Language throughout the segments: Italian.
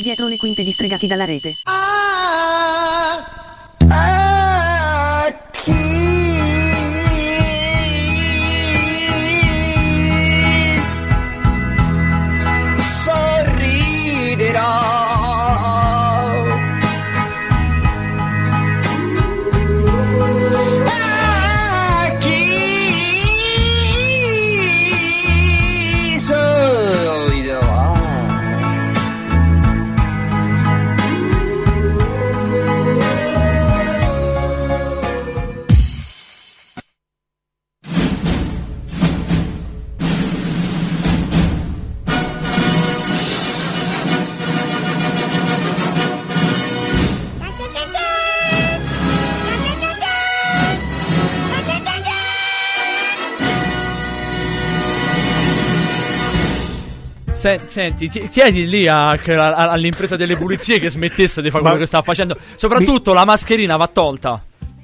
Dietro le quinte distregati dalla rete. Se- senti, chi- chiedi lì a- a- all'impresa delle pulizie che smettesse di fare quello che sta facendo. Soprattutto la mascherina va tolta.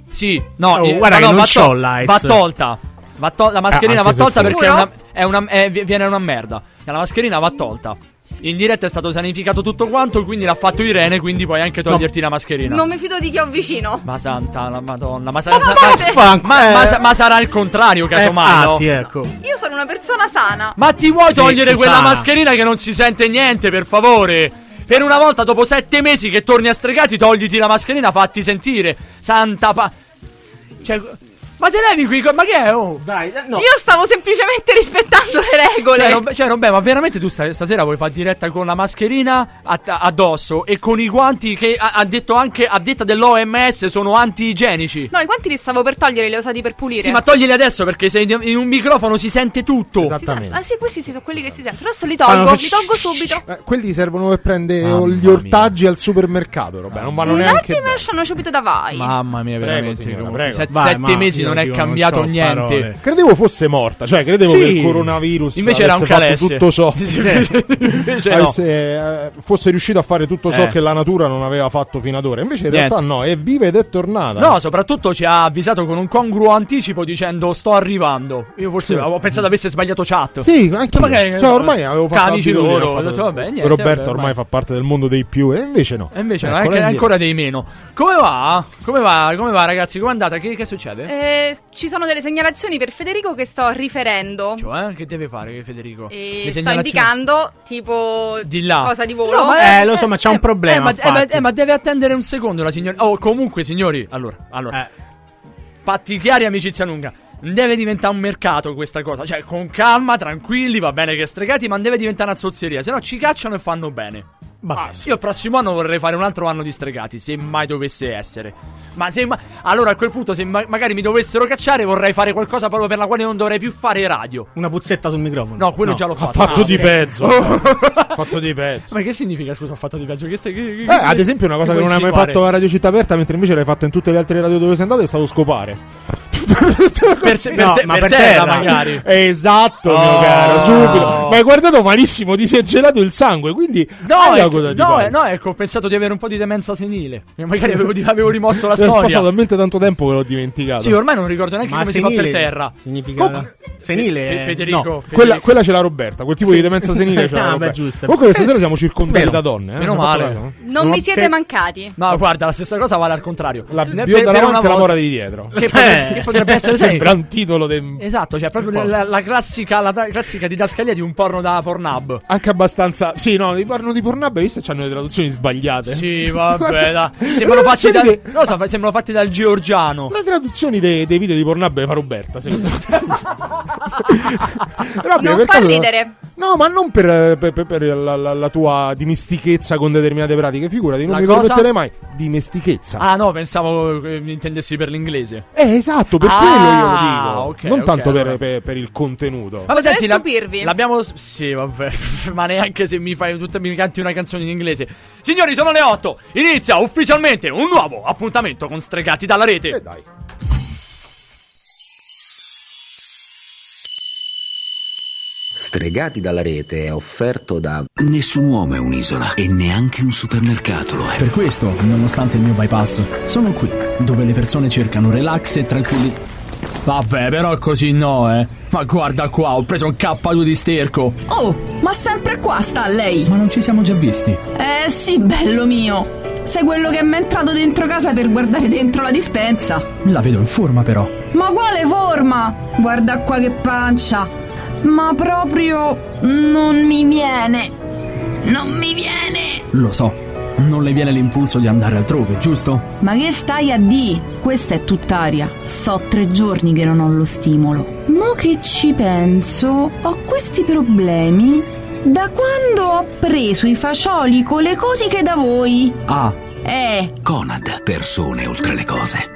Sì, no, Oh, eh, guarda no, che non va, c'ho l'AIDS. va tolta. Va tol- la mascherina Ah, va tolta perché è una, è una- è- vi- viene una merda. La mascherina va tolta. In diretta è stato sanificato tutto quanto, quindi l'ha fatto Irene, quindi puoi anche toglierti la mascherina. Non mi fido di chi ho vicino. Ma santa la madonna, ma, sarà, Ma ma- fate- ma- eh, ma sa- ma sarà il contrario, casomai, no? infatti, ecco. Io sono una persona sana. Ma ti vuoi Sì, togliere quella sana. mascherina che non si sente niente, per favore? Per una volta, dopo sette mesi che torni a stregati, togliti la mascherina, fatti sentire. Santa pa... Cioè... Ma te levi qui? Ma che è? Oh? Dai, no. Io stavo semplicemente rispettando le regole. Cioè, Rob- cioè, Robè, ma veramente tu sta- stasera vuoi fare diretta con la mascherina a- addosso e con i guanti che ha, ha detto anche a detta dell'OMS sono anti-igienici? No, i guanti li stavo per togliere, li ho usati per pulire. Sì, ma toglili adesso perché se in un microfono si sente tutto. Si sa- Esattamente. Ah, sì, questi sì, sono quelli che si sentono. Adesso li tolgo, li tolgo subito. Eh, quelli servono per prendere Mamma gli ortaggi al supermercato, Robè, non vanno Un neanche attimo bene. ci hanno subito da vai. Mamma mia, Prego, veramente. signora, comunque. prego. Set- Vai, sette ma mesi non è cambiato non niente. parole. Credevo fosse morta, cioè credevo Sì. che il coronavirus Invece era un calesse. tutto ciò. Invece no. eh, fosse riuscito a fare tutto ciò Eh. che la natura non aveva fatto fino ad ora. Invece in Niente. realtà no, è viva ed è tornata. No, soprattutto ci ha avvisato con un congruo anticipo dicendo sto arrivando. Io forse Sì. avevo pensato avesse sbagliato chat. Sì, anche Magari- cioè, ormai avevo fatto Camici loro, ho fatto- ho detto, vabbè, niente, Roberto vabbè, ormai fa parte del mondo dei più e invece no. E invece no, Ecco, ancora dei meno. Come va? Come va? Come va, ragazzi? Come è andata? Che, che succede? Eh, ci sono delle segnalazioni per Federico che sto riferendo. Cioè, che deve fare Federico? E Le sto segnalazioni- indicando tipo Di là. cosa di volo. No, ma Eh, lo so, ma c'ha un problema, Eh, ma, eh, ma- eh, deve attendere un secondo la signora. Oh, comunque, signori. Allora, allora. Eh. Patti chiari, amicizia lunga. Non deve diventare un mercato questa cosa. Cioè, con calma, tranquilli, va bene che stregati, ma non deve diventare una zozzeria. Se no ci cacciano e fanno bene. Va Ah, io il prossimo anno vorrei fare un altro anno di stregati, se mai dovesse essere. Ma se ma- allora a quel punto, se ma- magari mi dovessero cacciare, vorrei fare qualcosa proprio per la quale non dovrei più fare radio. Una puzzetta sul microfono. No, quello già l'ho Ha fatto. fatto Ah, di ok. pezzo. fatto di pezzo. Ma che significa, scusa, ho fatto di peggio? Che stai- che- che- Eh, ad esempio, una cosa che non hai mai insinuare? fatto a Radio Città Aperta, mentre invece l'hai fatto in tutte le altre radio dove sei andato, è stato scopare. Per, per, No, te- ma per per terra, terra. magari. Esatto, mio Oh. caro, subito. Ma hai guardato malissimo, ti si è gelato il sangue, quindi No, è, no, è, no, ecco, ho pensato di avere un po' di demenza senile. Magari avevo, avevo rimosso la È passato storia. talmente tanto tempo che l'ho dimenticato. Sì, ormai non ricordo neanche Ma come si fa per senile terra. significa Comunque- senile. Fe- eh, Federico, no. Federico. Quella, quella ce l'ha Roberta, quel tipo di demenza senile ce l'ha Ah, beh, giusto. Comunque questa sera siamo circondati Vero. da donne. Eh? Meno Non male. non mi siete mancati. Ma guarda, la stessa cosa vale al contrario. La bio davanti e la una mora volta- di dietro. Che potrebbe, essere Sembra un titolo de- Esatto, cioè proprio la, la classica, la classica didascalia di un porno da Pornhub. Anche abbastanza. Sì, no, di porno di Pornhub, hai visto? C'hanno le traduzioni sbagliate. Sì, vabbè, da- sembrano fatti, da, che- no, so, sembrano fatti dal georgiano. Le traduzioni dei, dei video di Pornhub le fa Roberta, secondo me. Robby, Non per fa caso- ridere. No, ma non per, per- per- per la, la- la tua dimestichezza con determinate pratiche. Figurati, non La mi cosa? permetterei mai. Dimestichezza. Ah, no, pensavo che mi intendessi per l'inglese. Eh, esatto, per Ah, quello io lo dico. ok, non ok, tanto per, allora. per- per il contenuto. Ma Potrei senti, la- stupirvi. l'abbiamo. Sì, vabbè. Ma neanche se mi fai tutta, mi canti una canzone in inglese. Signori, sono le 8. Inizia ufficialmente un nuovo appuntamento con Stregati dalla rete. Eh, dai. Stregati dalla rete è offerto da Nessun uomo è un'isola e neanche un supermercato lo è. Per questo, nonostante il mio bypass, sono qui, dove le persone cercano relax e tranquilli. Vabbè, però così no, eh. Ma guarda qua, ho preso un K2 di sterco. Oh, ma sempre qua sta lei. Ma non ci siamo già visti. Eh sì, bello mio. Sei quello che mi è entrato dentro casa per guardare dentro la dispensa. La vedo in forma, però. Ma quale forma? Guarda qua che pancia. Ma proprio non mi viene. Non mi viene. Lo so. Non le viene l'impulso di andare altrove, giusto? Ma che stai a di? Questa è tutt'aria. So tre giorni che non ho lo stimolo. Mo che ci penso, ho questi problemi da quando ho preso i fagioli con le cosiche da voi. Ah, Eh, Conad, persone oltre le cose.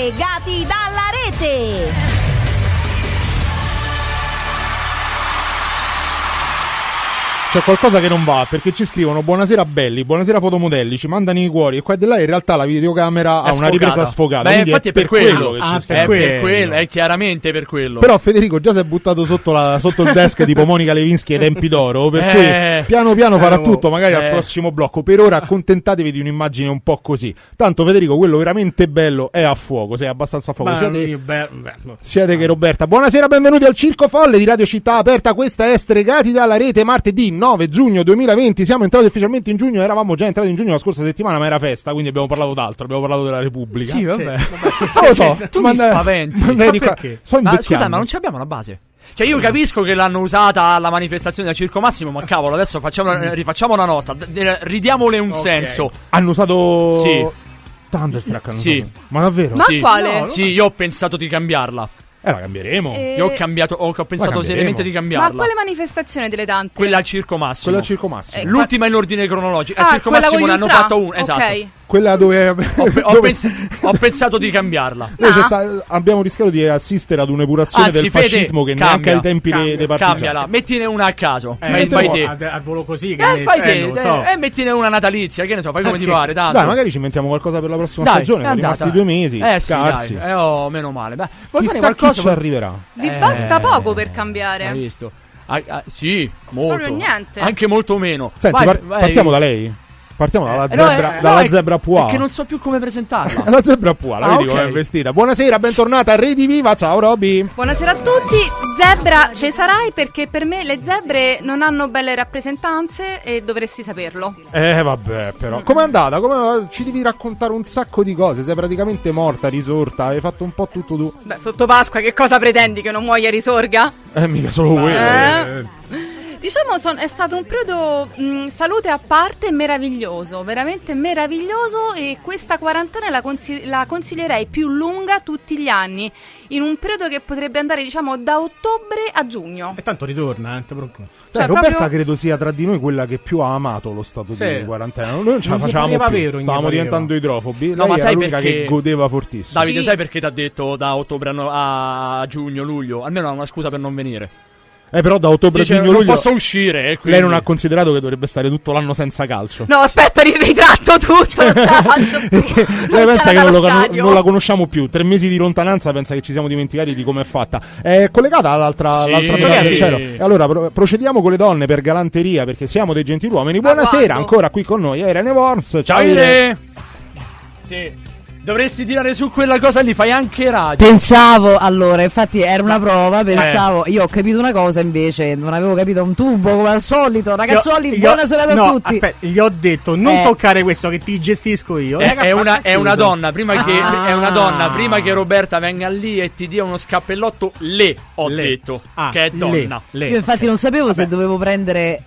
Stregati dalla rete! C'è qualcosa che non va perché ci scrivono buonasera belli, buonasera fotomodelli, ci mandano i cuori e qua e di là in realtà la videocamera ha una ripresa sfogata. Beh, infatti è per, quello. che ci Ah, scrivono. è per quello, è chiaramente per quello. Però Federico già si è buttato sotto, la- sotto il desk tipo Monica Levinsky ai tempi d'oro, per Eh. cui piano piano farà Eh, tutto, magari al eh. prossimo blocco. Per ora accontentatevi di un'immagine un po' così. Tanto Federico, quello veramente bello è a fuoco, sei abbastanza a fuoco. Ma Siete, io, beh, beh, siete che Roberta. Buonasera, benvenuti al Circo Folle di Radio Città Aperta. Questa è Stregati dalla rete martedì 9 giugno 2020. Siamo entrati ufficialmente in giugno, eravamo già entrati in giugno la scorsa settimana, ma era festa, quindi abbiamo parlato d'altro, abbiamo parlato della Repubblica. Sì, vabbè. Non lo so, tu ma mi spaventi. ma Ma qua- perché? sto Ma invecchiando. scusa, ma non ci abbiamo una base. Cioè, io capisco che l'hanno usata alla manifestazione del Circo Massimo, ma cavolo, adesso facciamo, eh, rifacciamo la nostra. d- d- ridiamole un senso. Hanno usato Sì. Thunderstruck hanno Sì. usato. Ma davvero? Ma sì. quale? Sì, io ho pensato di cambiarla. Eh, la cambieremo. Eh, Io ho cambiato, ho, ho pensato seriamente di Ma cambiarla. quale manifestazione delle tante? Quella al Circo Massimo. Quella al Circo Massimo. Eh, L'ultima in ordine cronologico. Al Ah, Circo quella Massimo ne hanno fatto uno. Esatto. Ok. Quella dove, Ho, pe- ho pens- ho pensato di cambiarla. c'è Ah. sta- abbiamo rischiato di assistere ad un'epurazione Anzi, del Fede, fascismo che cambia, neanche ai tempi dei, cambia, dei partigiani. Cambiala, mettine una a caso. eh, mettiamo vai te. a- al volo così che Eh, ne- fai eh, te, eh, so. e mettine una natalizia, che ne so, fai come Eh, ti sì. pare, tanto. Dai, magari ci inventiamo qualcosa per la prossima Dai, stagione. Sono rimasti due mesi. Eh sì, scarsi. dai. Eh, oh, meno male. Beh, Chissà chi qualcosa? ci arriverà. Vi Eh, basta poco per Hai cambiare. visto? Ah, ah, sì, molto. Proprio niente. Anche molto meno. Senti, Vai, par- vai. partiamo da lei. Partiamo dalla Eh, no, zebra, eh, dalla no, è- zebra Pua. Perché non so più come presentarla. La zebra Pua, la Ah, vedi ok. come è vestita. Buonasera, bentornata a Rediviva. Ciao Roby. Buonasera a tutti. Zebra ci sarai perché per me le zebre non hanno belle rappresentanze e dovresti saperlo. Eh vabbè, però. Com'è andata? Come... Ci devi raccontare un sacco di cose. Sei praticamente morta, risorta. Hai fatto un po' tutto tu. Beh, sotto Pasqua che cosa pretendi che non muoia risorga? Eh, mica solo quello. Eh? Diciamo son- è stato un periodo mh, salute a parte meraviglioso, veramente meraviglioso e questa quarantena la, consi- la consiglierei più lunga tutti gli anni, in un periodo che potrebbe andare diciamo da ottobre a giugno. E tanto ritorna, eh, te preoccupare. Cioè, Roberta proprio- credo sia tra di noi quella che più ha amato lo stato Sì. di quarantena. Noi non ce la pareva più. vero, Stavamo diventando idrofobi. No, Lei ma era sai l'unica perché- che godeva fortissimo. Davide, Sì. sai perché ti ha detto da ottobre a, no- a giugno, luglio? Almeno ha una scusa per non venire. Eh, però da ottobre, Dice, giugno, non luglio. posso uscire. E quindi... Lei non ha considerato che dovrebbe stare tutto l'anno senza calcio. No, aspetta, ri- ritratto tutto. Non ce la faccio più. Perché Non lei pensa che non, lo non la conosciamo più. Tre mesi di lontananza pensa che ci siamo dimenticati di come è fatta. È collegata all'altra, Sì. all'altra metà del Sì. E allora pro- procediamo con le donne per galanteria perché siamo dei gentiluomini. Buonasera, ancora qui con noi Irene Worms. Ciao Ire! Sì. Dovresti tirare su quella cosa lì, fai anche radio. Pensavo, allora, infatti era una prova, pensavo, io ho capito una cosa invece, non avevo capito un tubo come al solito. Ragazzuoli, Io- io- buona serata no, a tutti. Aspetta, gli ho detto non Eh. toccare questo che ti gestisco io. È, Eh, è una, è una donna, prima che, Ah. è una donna, prima che Roberta venga lì e ti dia uno scappellotto, le ho Le. detto Ah, che è donna. le. Io infatti non sapevo se dovevo prendere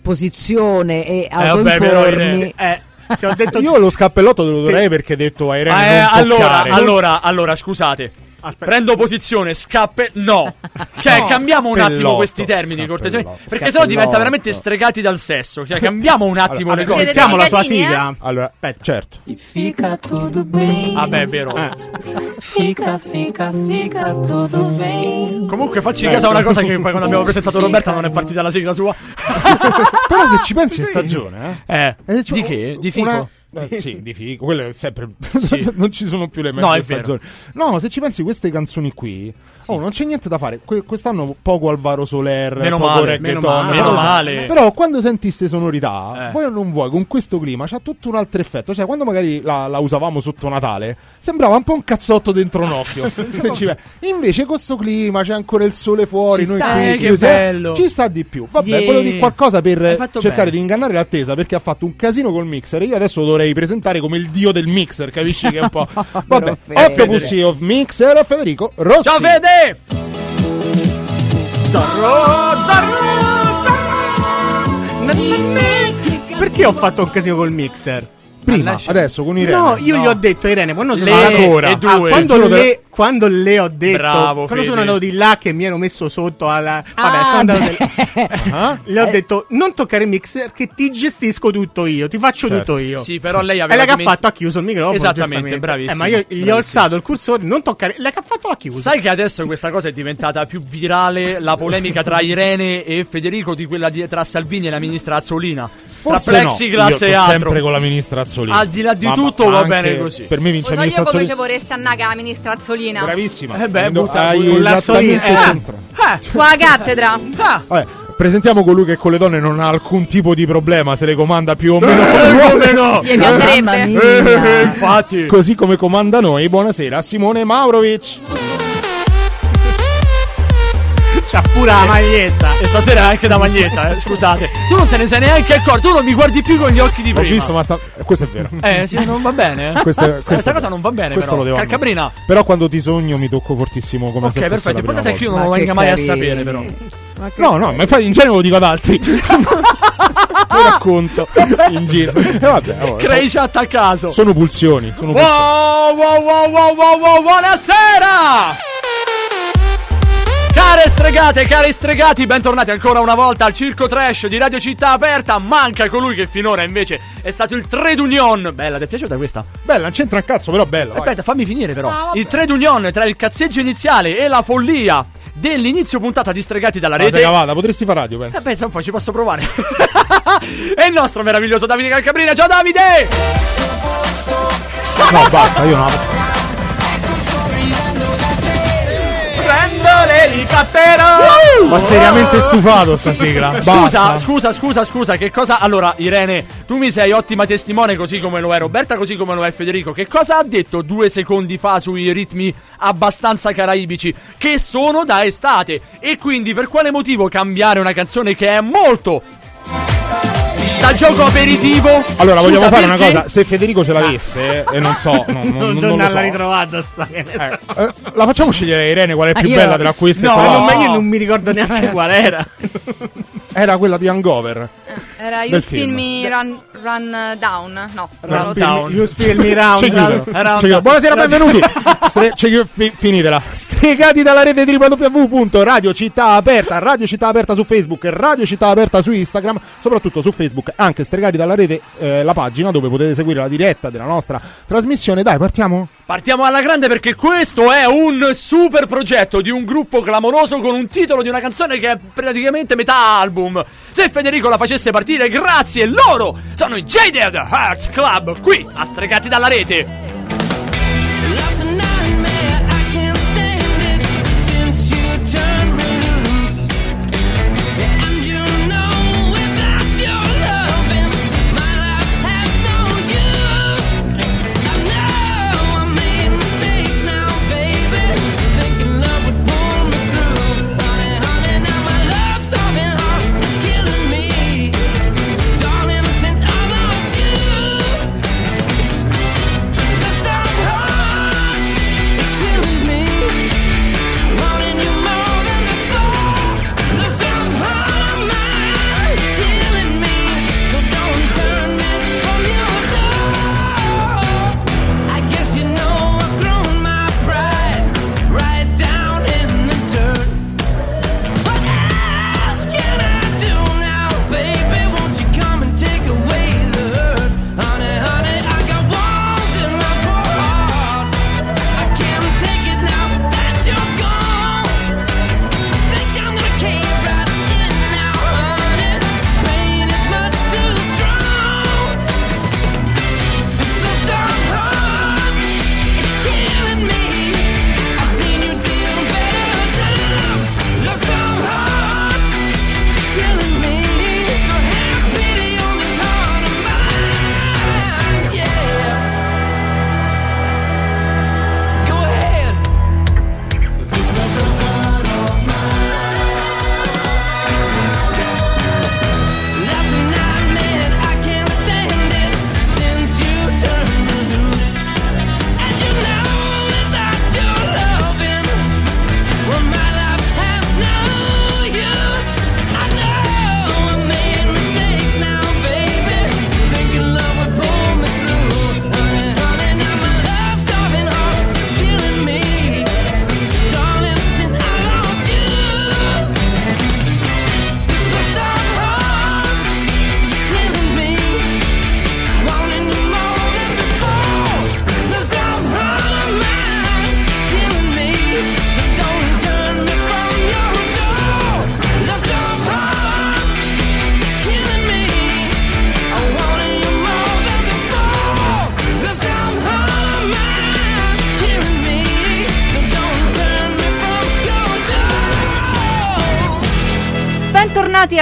posizione e Eh, vabbè, però, autoimpormi. Irene, Eh, ho detto Io lo scappellotto te lo darei perché hai detto a Irene Ah, eh, allora, allora, allora, scusate. Aspetta. Prendo posizione, scappe. No. Cioè, No, cambiamo un attimo questi termini, cortesemente. Perché sennò diventa veramente stregati dal sesso. Cioè, cambiamo un attimo Allora, le cose. siete Mettiamo la sua sigla. Allora, Aspetta. certo. Fica tudo bem. Vabbè, è vero. Eh. Fica, fica, fica tudo bem. Comunque, facci in casa una cosa che poi quando abbiamo presentato Roberta non è partita la sigla sua. Però se ci pensi è stagione, eh. Eh, E ci- di che? Di fico? una- eh, sì, di fico, quello è sempre. Sì. non ci sono più le mezze No, stagioni. No, se ci pensi, queste canzoni qui, oh, non c'è niente da fare. Que- quest'anno poco Alvaro Soler, Meno poco male, meno male. Meno però- male. Però quando senti queste sonorità, Eh. vuoi o non vuoi, con questo clima c'ha tutto un altro effetto. Cioè, quando magari la, la usavamo sotto Natale, sembrava un po' un cazzotto dentro un occhio. Invece, con questo clima c'è ancora il sole fuori. Ci noi sta, qui eh, che eh, bello. Ci sta di più. Vabbè, Yeah. volevo dire qualcosa per cercare bene. di ingannare l'attesa perché ha fatto un casino col mixer. E io adesso lo dovrei presentare come il dio del mixer, capisci che è un po'. Vabbè, Fede. Octopussy of Mixer, Federico Rossi. Ciao, Fede! Zarro, zarro, zarro. Perché ho fatto un casino col mixer? Prima, adesso con Irene. No, io No. gli ho detto Irene, quando sono Le andato e due. Ah, quando, Giuro le, de- quando le ho detto Bravo, quando Fede. sono andato di là che mi ero messo sotto alla vabbè, Ah, sono andato beh. del- Ah? le ho detto non toccare il mixer che ti gestisco tutto io, ti faccio Certo. tutto io. Sì, però lei E aveva lei che ha fatto ha chiuso il microfono. Esattamente, bravissimo, Eh, ma io gli bravissimo. ho alzato il cursore, non toccare. Lei che ha fatto l'ha chiuso. Sai che adesso questa cosa è diventata più virale la polemica tra Irene e Federico di quella di- tra Salvini e la ministra Azzolina. Forse tra no. Io e altro. sempre con la ministra Azzolini. Al di là di Ma- tutto ma va bene così. Per me vince la io ministra come ci vorresti annaga la ministra Azzolina. Bravissima. Eh beh, butta hai esattamente l'azzolina. Eh. centrato. Eh, Sulla cattedra. ah, Vabbè, presentiamo colui che con le donne non ha alcun tipo di problema, se le comanda più o meno eh, come no? Gli piacerebbe. Eh, eh, infatti. Così come comanda noi. Buonasera, Simone Maurovic. C'ha pure la maglietta. E stasera è anche da maglietta, eh, scusate. Tu non te ne sei neanche accorto, tu non mi guardi più con gli occhi di Ho prima. visto, ma sta... questo è vero. Eh, sì, non va bene. eh. Questa, Questa, questa- cosa non va bene, questo però. lo devo Carcabrina. ammettere. Però quando ti sogno mi tocco fortissimo come Ok, se fosse perfetto. la prima Importante è che io volta. non lo venga mai a sapere, però. No, no, ma infatti in genere lo dico ad altri. lo racconto in giro. E vabbè, oh, Crei chat a caso. sono pulsioni. Sono pulsioni. Wow, wow, wow, wow, wow, wow, buonasera! Care stregate, cari stregati, bentornati ancora una volta al Circo Trash di Radio Città Aperta. Manca colui che finora invece è stato il Trade Union. Bella, ti è piaciuta questa? Bella, non c'entra un cazzo, però bella. vai. Aspetta, fammi finire però. Ah, il Trade Union tra il cazzeggio iniziale e la follia dell'inizio puntata di Stregati dalla Ma rete. sei cavata, potresti fare radio, penso. Eh, pensa un po', ci posso provare. e il nostro meraviglioso Davide Calcabrina. Ciao Davide! No, basta, io no. Prendo l'elicottero! Ma seriamente stufato sta sigla. Scusa, Basta. scusa, scusa, scusa, che cosa... Allora, Irene, tu mi sei ottima testimone così come lo è Roberta, così come lo è Federico. Che cosa ha detto due secondi fa sui ritmi abbastanza caraibici? Che sono da estate. E quindi per quale motivo cambiare una canzone che è molto... Da gioco aperitivo? Allora, Scusa, vogliamo fare una perché? cosa. Se Federico ce l'avesse, e non so, no, non, Non, non, alla so. ritrovata sta so. Eh, la facciamo scegliere Irene qual è più io- bella tra queste No, ma io non mi ricordo neanche qual era. Era quella di Hangover. Era You film. Feel Me Run, Run Down. No, No, lo so. down. You spill me round. Ci chiudo. Ci chiudo. Buonasera, era- benvenuti. Stre- ci chiudo- fi- finitela. Stregati dalla rete www.radio città aperta, Radio Città Aperta su Facebook, Radio Città Aperta su Instagram, soprattutto su Facebook, anche Stregati dalla rete, eh, la pagina dove potete seguire la diretta della nostra trasmissione. Dai, partiamo? Partiamo alla grande perché questo è un super progetto di un gruppo clamoroso con un titolo di una canzone che è praticamente metà album. Se Federico la facesse partire, grazie, loro sono i Jaded Hearts Club qui a Stregati dalla rete.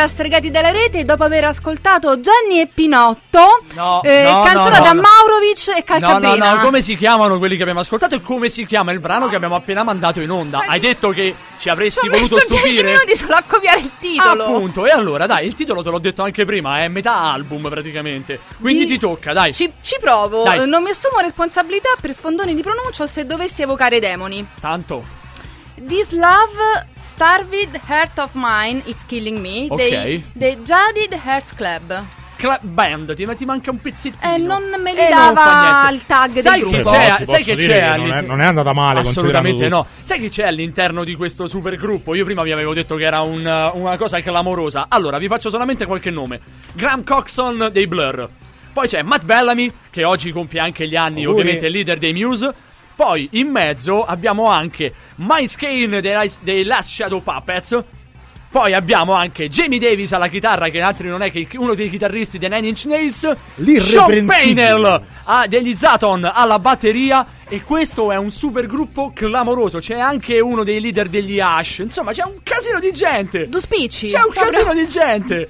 A Stregati dalla Rete dopo aver ascoltato Gianni e Pinotto, No, eh, no, cantata no, da no. Maurovic e No, Calcabrina. no, no, come si chiamano quelli che abbiamo ascoltato e come si chiama il brano che abbiamo appena mandato in onda? Hai detto che ci avresti Ci ho voluto messo 10 stupire? minuti solo a copiare il titolo. Appunto, e allora dai, il titolo te l'ho detto anche prima, è metà album praticamente. Quindi Di- ti tocca, dai. Ci, ci provo, Dai. Non mi assumo responsabilità per sfondoni di pronuncia o se dovessi evocare demoni. Tanto. This Love Starved Heart of Mine It's Killing Me Ok. dei, dei Jaded Hearts Club. Cla- band, ti, ti manca un pezzettino. E non me li Eh, non fa dava niente. il tag del Sai gruppo. che Però c'è, ti sai posso che dire c'è che non è- all'interno- non è andata male, Assolutamente considerando no. Sai che c'è all'interno di questo supergruppo? Io prima vi avevo detto che era un- una cosa clamorosa. Allora, vi faccio solamente qualche nome. Graham Coxon dei Blur. Poi c'è Matt Bellamy, che oggi compie anche gli anni, Auguri. ovviamente leader dei Muse. Poi in mezzo abbiamo anche Miles Kane dei, dei Last Shadow Puppets. Poi abbiamo anche Jamie Davis alla chitarra, che altri non è che uno dei chitarristi dei Nine Inch Nails. Sean. Painel ah, degli Zaton alla batteria. E questo è un supergruppo clamoroso. C'è anche uno dei leader degli Ash. Insomma, c'è un casino di gente. Tu spicci? C'è un casino di gente.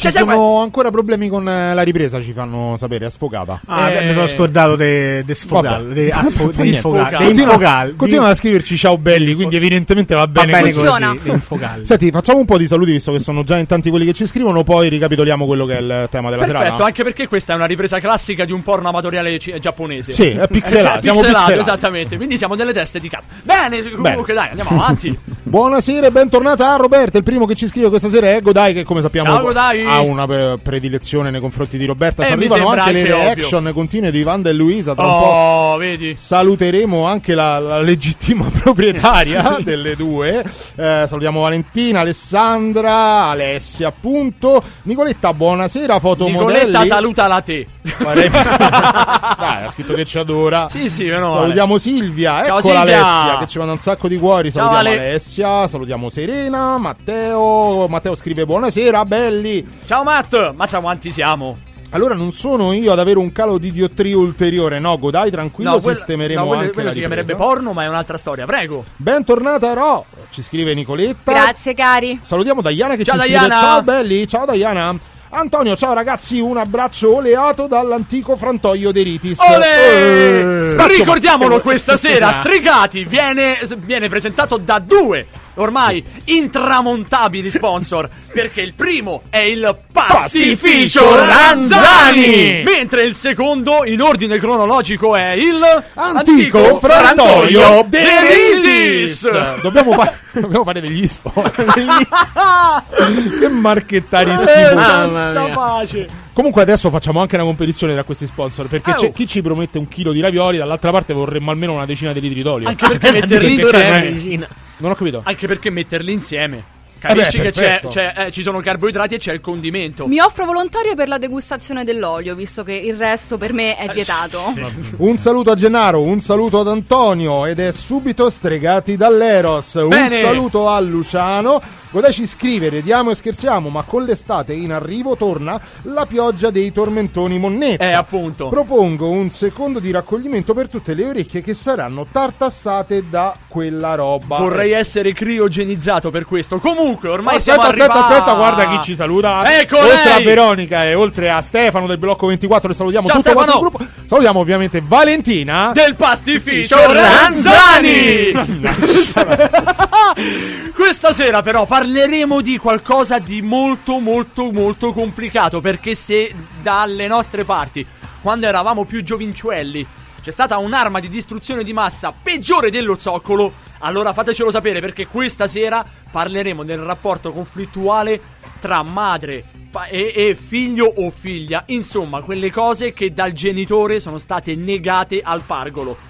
Ci Cioè, sono ancora problemi con eh, la ripresa, ci fanno sapere, è sfogata. Ah, Eh. mi sono scordato dei de sfogal, Vabbè. dei asfo- sfogal, Continua- Continuano a scriverci ciao belli, quindi evidentemente va va bene, bene così. Senti, facciamo un po' di saluti visto che sono già in tanti quelli che ci scrivono, poi ricapitoliamo quello che è il tema della Perfetto, serata. anche perché questa è una ripresa classica di un porno amatoriale ci- giapponese. Sì, è pixelato, Eh, siamo pixelato, pixelati. esattamente. Quindi siamo delle teste di cazzo. Bene, comunque dai, andiamo avanti. Buonasera e bentornata a Roberta, il primo che ci scrive questa sera è Godai che come sappiamo Ciao, Godai. Ha una pre- predilezione nei confronti di Roberta. Ci Eh, mi arrivano anche le ovvio. reaction continue di Wanda e Luisa. Tra un po' Oh, vedi. saluteremo anche la, la legittima proprietaria delle due. Eh, salutiamo Valentina, Alessandra, Alessia, appunto. Nicoletta, buonasera, fotomodelli. Nicoletta, salutala te. Faremo- Dai, ha scritto che ci adora. Sì, sì, meno. Salutiamo Silvia, Ciao, eccola Silvia. Alessia che ci manda un sacco di cuori. Ciao, Salutiamo Ale. Alessia, salutiamo Serena, Matteo. Matteo scrive buonasera, belli. Ciao Matt, ma ciao quanti siamo? Allora non sono io ad avere un calo di diottria ulteriore, no, godai tranquillo, quello- sistemeremo no, quello, anche quello la si chiamerebbe porno, ma è un'altra storia. Prego. Bentornata Ro, ci scrive Nicoletta. Grazie cari. Salutiamo Diana che Ciao, ci scrive Diana. ciao belli, ciao Diana. Antonio, ciao ragazzi, un abbraccio oleato dall'antico frantoio De Ritis. Olè! Eh, spazio- Ricordiamolo questa sera. Stregati viene, viene presentato da due ormai intramontabili sponsor perché il primo è il Pastificio Ranzani mentre il secondo in ordine cronologico è il Antico frantoio De Ritis. Dobbiamo, fa- dobbiamo fare degli spot. che marchettari Eh, schifosi. santa pace. Comunque adesso facciamo anche una competizione tra questi sponsor perché c'è oh. chi ci promette un chilo di ravioli, dall'altra parte vorremmo almeno una decina di litri d'olio. Anche perché metterli Addirittura insieme una Non ho capito. Anche perché metterli insieme Capisci Eh beh, che c'è, c'è- eh, ci sono carboidrati e c'è il condimento Mi offro volontario per la degustazione dell'olio, visto che il resto per me è vietato. Un saluto a Gennaro, un saluto ad Antonio ed è subito stregati dall'Eros. Un Bene. saluto a Luciano. Godeci scrive, ridiamo e scherziamo, ma con l'estate in arrivo torna la pioggia dei tormentoni monnezza. Eh, appunto. Propongo un secondo di raccoglimento per tutte le orecchie che saranno tartassate da quella roba. Vorrei essere criogenizzato per questo Comunque ormai aspetta, siamo aspetta, arrivati aspetta, guarda chi ci saluta. Ecco oltre lei! a Veronica e oltre a Stefano del blocco 24, che salutiamo Ciao, tutto quanto il gruppo. Salutiamo ovviamente Valentina Del pastificio Ranzani! Questa sera però parleremo di qualcosa di molto molto molto complicato perché se dalle nostre parti, quando eravamo più giovincelli, c'è stata un'arma di distruzione di massa peggiore dello zoccolo, allora fatecelo sapere perché questa sera parleremo del rapporto conflittuale tra madre e, e figlio o figlia, insomma quelle cose che dal genitore sono state negate al pargolo.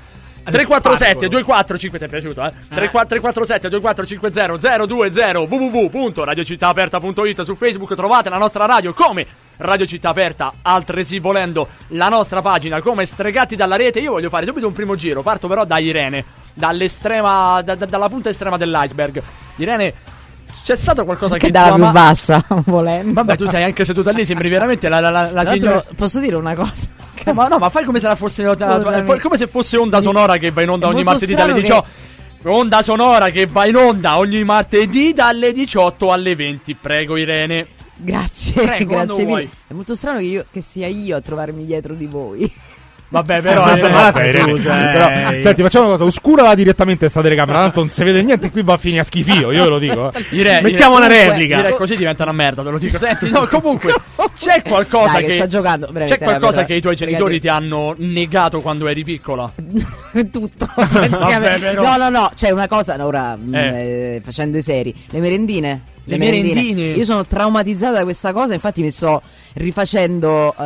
347 245 ti è piaciuto eh? 347 2450 020 www.radiocittaaperta.it su Facebook trovate la nostra radio come Radio Città Aperta altresì volendo la nostra pagina come Stregati dalla rete io voglio fare subito un primo giro parto però da Irene dall'estrema da- da- dalla punta estrema dell'iceberg Irene c'è stato qualcosa Che che dalla più ma- bassa, volendo. Vabbè tu sei anche seduta lì sembri veramente la, la, la, la signora posso dire una cosa? No, ma no, ma fai come se fosse come se fosse onda sonora che va in onda È ogni martedì dalle strano 18. Onda sonora che va in onda ogni martedì dalle 18 alle 20. Prego Irene. Grazie, Prego, grazie mille. vuoi. È molto strano che, io, che sia io a trovarmi dietro di voi. Vabbè, però Eh, sei Irene, tu, cioè. senti, facciamo una cosa, oscurala direttamente sta telecamera, tanto non si vede niente, qui va a finire a schifio, io ve lo dico. eh. Irene, Mettiamo una comunque, replica. Irene, così diventa una merda, te lo dico. Senti, no, comunque c'è qualcosa Dai, che, che giocando, veramente, C'è qualcosa eh, che i tuoi genitori ti hanno negato quando eri piccola? Tutto. Vabbè, però. No, no, no, c'è una cosa, ora, mh, Eh. eh, facendo i seri, le merendine. Le merendine. Io sono traumatizzata da questa cosa, infatti mi sto rifacendo eh,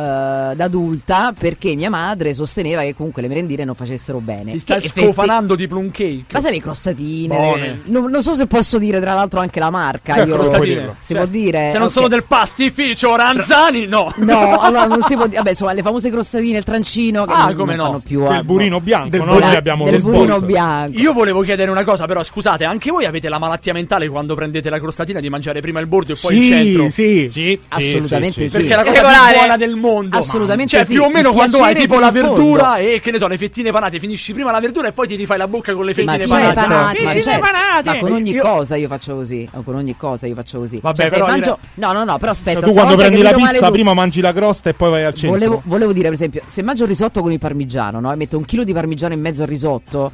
da adulta perché mia madre sosteneva che comunque le merendine non facessero bene. Ti stai effetti- scofanando di plum cake. Ma sai le crostatine? Non, non so se posso dire tra l'altro anche la marca. Certo, io- crostatine. Si Certo. può dire? Se non Ok. sono del pastificio Ranzani, no. No, allora non si può dire. Vabbè, insomma, le famose crostatine, il trancino che Ah, non, come non no. fanno più Del burino bianco, del Noi abbiamo del burino bianco. Io volevo chiedere una cosa, però scusate, anche voi avete la malattia mentale quando prendete la crostatina di mangiare prima il bordo e poi il Sì, centro? sì, sì, Assolutamente sì. Perché è la cosa Regolare. più buona del mondo. Assolutamente Cioè, sì. più o meno Il quando hai tipo la verdura e che ne so, le fettine panate, finisci prima la verdura e poi ti rifai la bocca con le Ma fettine certo, panate. ma Fettine certo. panate! Ma con ogni Io- cosa io faccio così. o Con ogni cosa io faccio così. Vabbè, Cioè, se però mangio... No, no, no, però aspetta. tu quando prendi la pizza prima mangi la crosta e poi vai al centro. Volevo, volevo dire, per esempio, se mangio il risotto con il parmigiano, no? E metto un chilo di parmigiano in mezzo al risotto.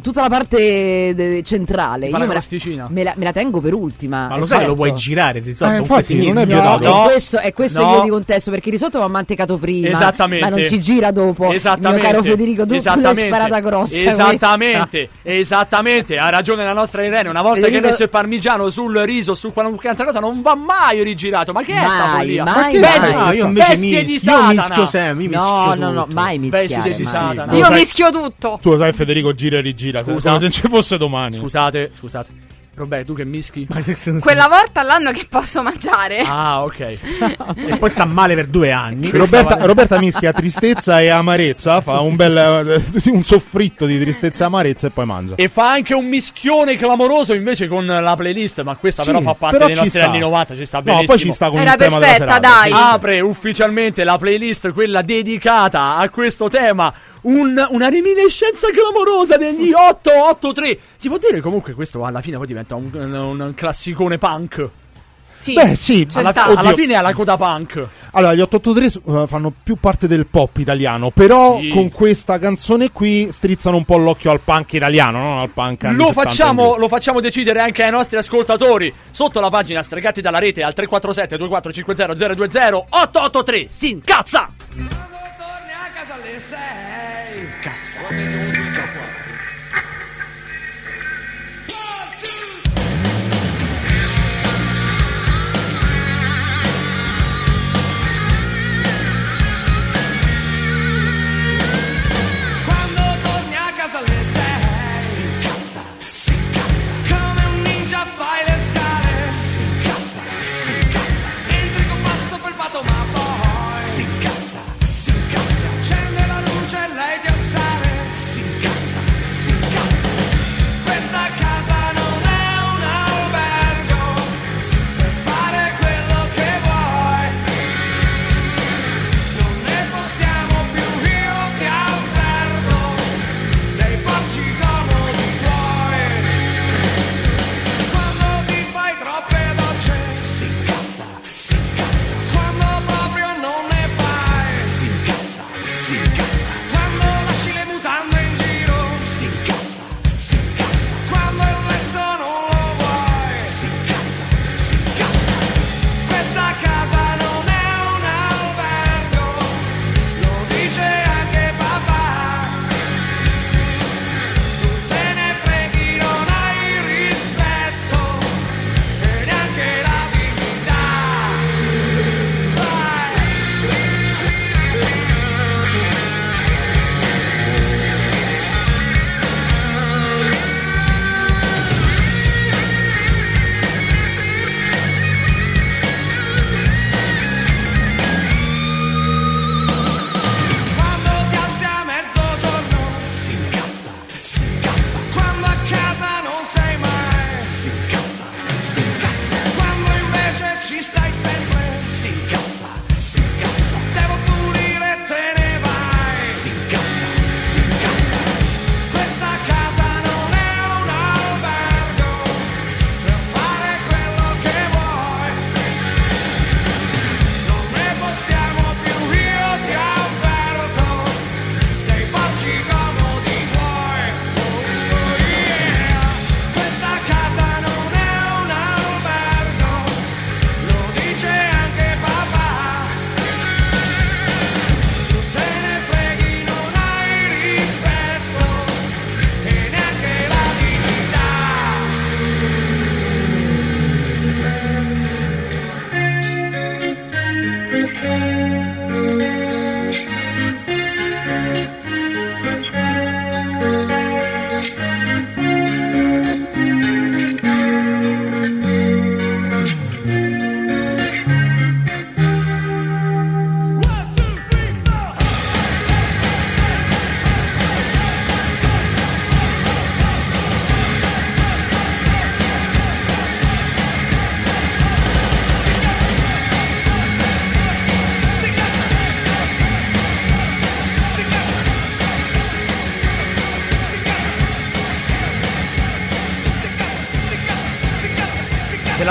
Tutta la parte de- centrale, io me la, me, la, me la tengo per ultima. Ma lo sai, certo. lo puoi girare il risotto. Eh, infatti, non è vietato. No, è questo, è questo No. io di contesto perché il risotto va mantecato prima. Esattamente. Ma non si gira dopo. Esattamente. Mio caro Federico, tu Esattamente. l'hai sparata grossa. Esattamente. Esattamente. Ha ragione la nostra Irene. Una volta che Federico- hai messo il parmigiano sul riso, su qualunque altra cosa, non va mai rigirato. Ma che è sta Mai, follia? mai, Ma che Bestie, mai. Io bestie di mischio, io Satana. mischio sempre, io No, no, no, mai Bestie mischiare. di mai. Satana. Io mischio tutto. Tu lo sai, Federico gira e rigira. Se- Scusa. Come se non ci fosse domani. Scusate, scusate. Roberto, tu che mischi? Quella volta all'anno che posso mangiare. Ah, ok. E poi sta male per due anni. Roberta, Roberta mischia tristezza e amarezza, fa un bel eh, un soffritto di tristezza e amarezza e poi mangia. E fa anche un mischione clamoroso invece con la playlist, ma questa Sì, però fa parte però dei nostri sta. anni 90, ci sta No, benissimo. poi ci sta con Era il tema della perfetta, serata. dai. Apre ufficialmente la playlist, quella dedicata a questo tema. Un- una reminiscenza clamorosa degli 883. Si può dire comunque questo alla fine poi diventa un, un- un classicone punk. Sì. Beh, sì, Alla, sta. oddio. alla fine è la coda punk. Allora, gli 883 eh, fanno più parte del pop italiano, però Sì. con questa canzone qui strizzano un po' l'occhio al punk italiano, non al punk anni Lo 70 facciamo, lo facciamo decidere anche ai nostri ascoltatori. Sotto la pagina Stregati dalla rete al 347 2450 020 883. Si incazza! Quando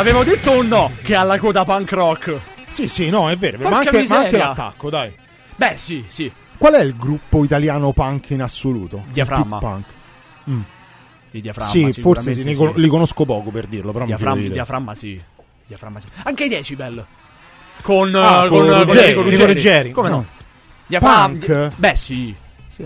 l'avevo detto o no? Che ha la coda punk rock. Sì, sì, no, è vero, ma anche, ma anche l'attacco, dai. Beh, sì, sì. Qual è il gruppo italiano punk in assoluto? Diaframma. punk? Di diaframma, Sì, forse sì, sì. con- li conosco poco per dirlo, però mi Diaframma, sì. Diaframma sì. Anche i decibel. Con, Ah, eh, con con, Ruggeri, Enrico Enrico Ruggeri. Come no? No. Diaframma. Punk? Beh, sì.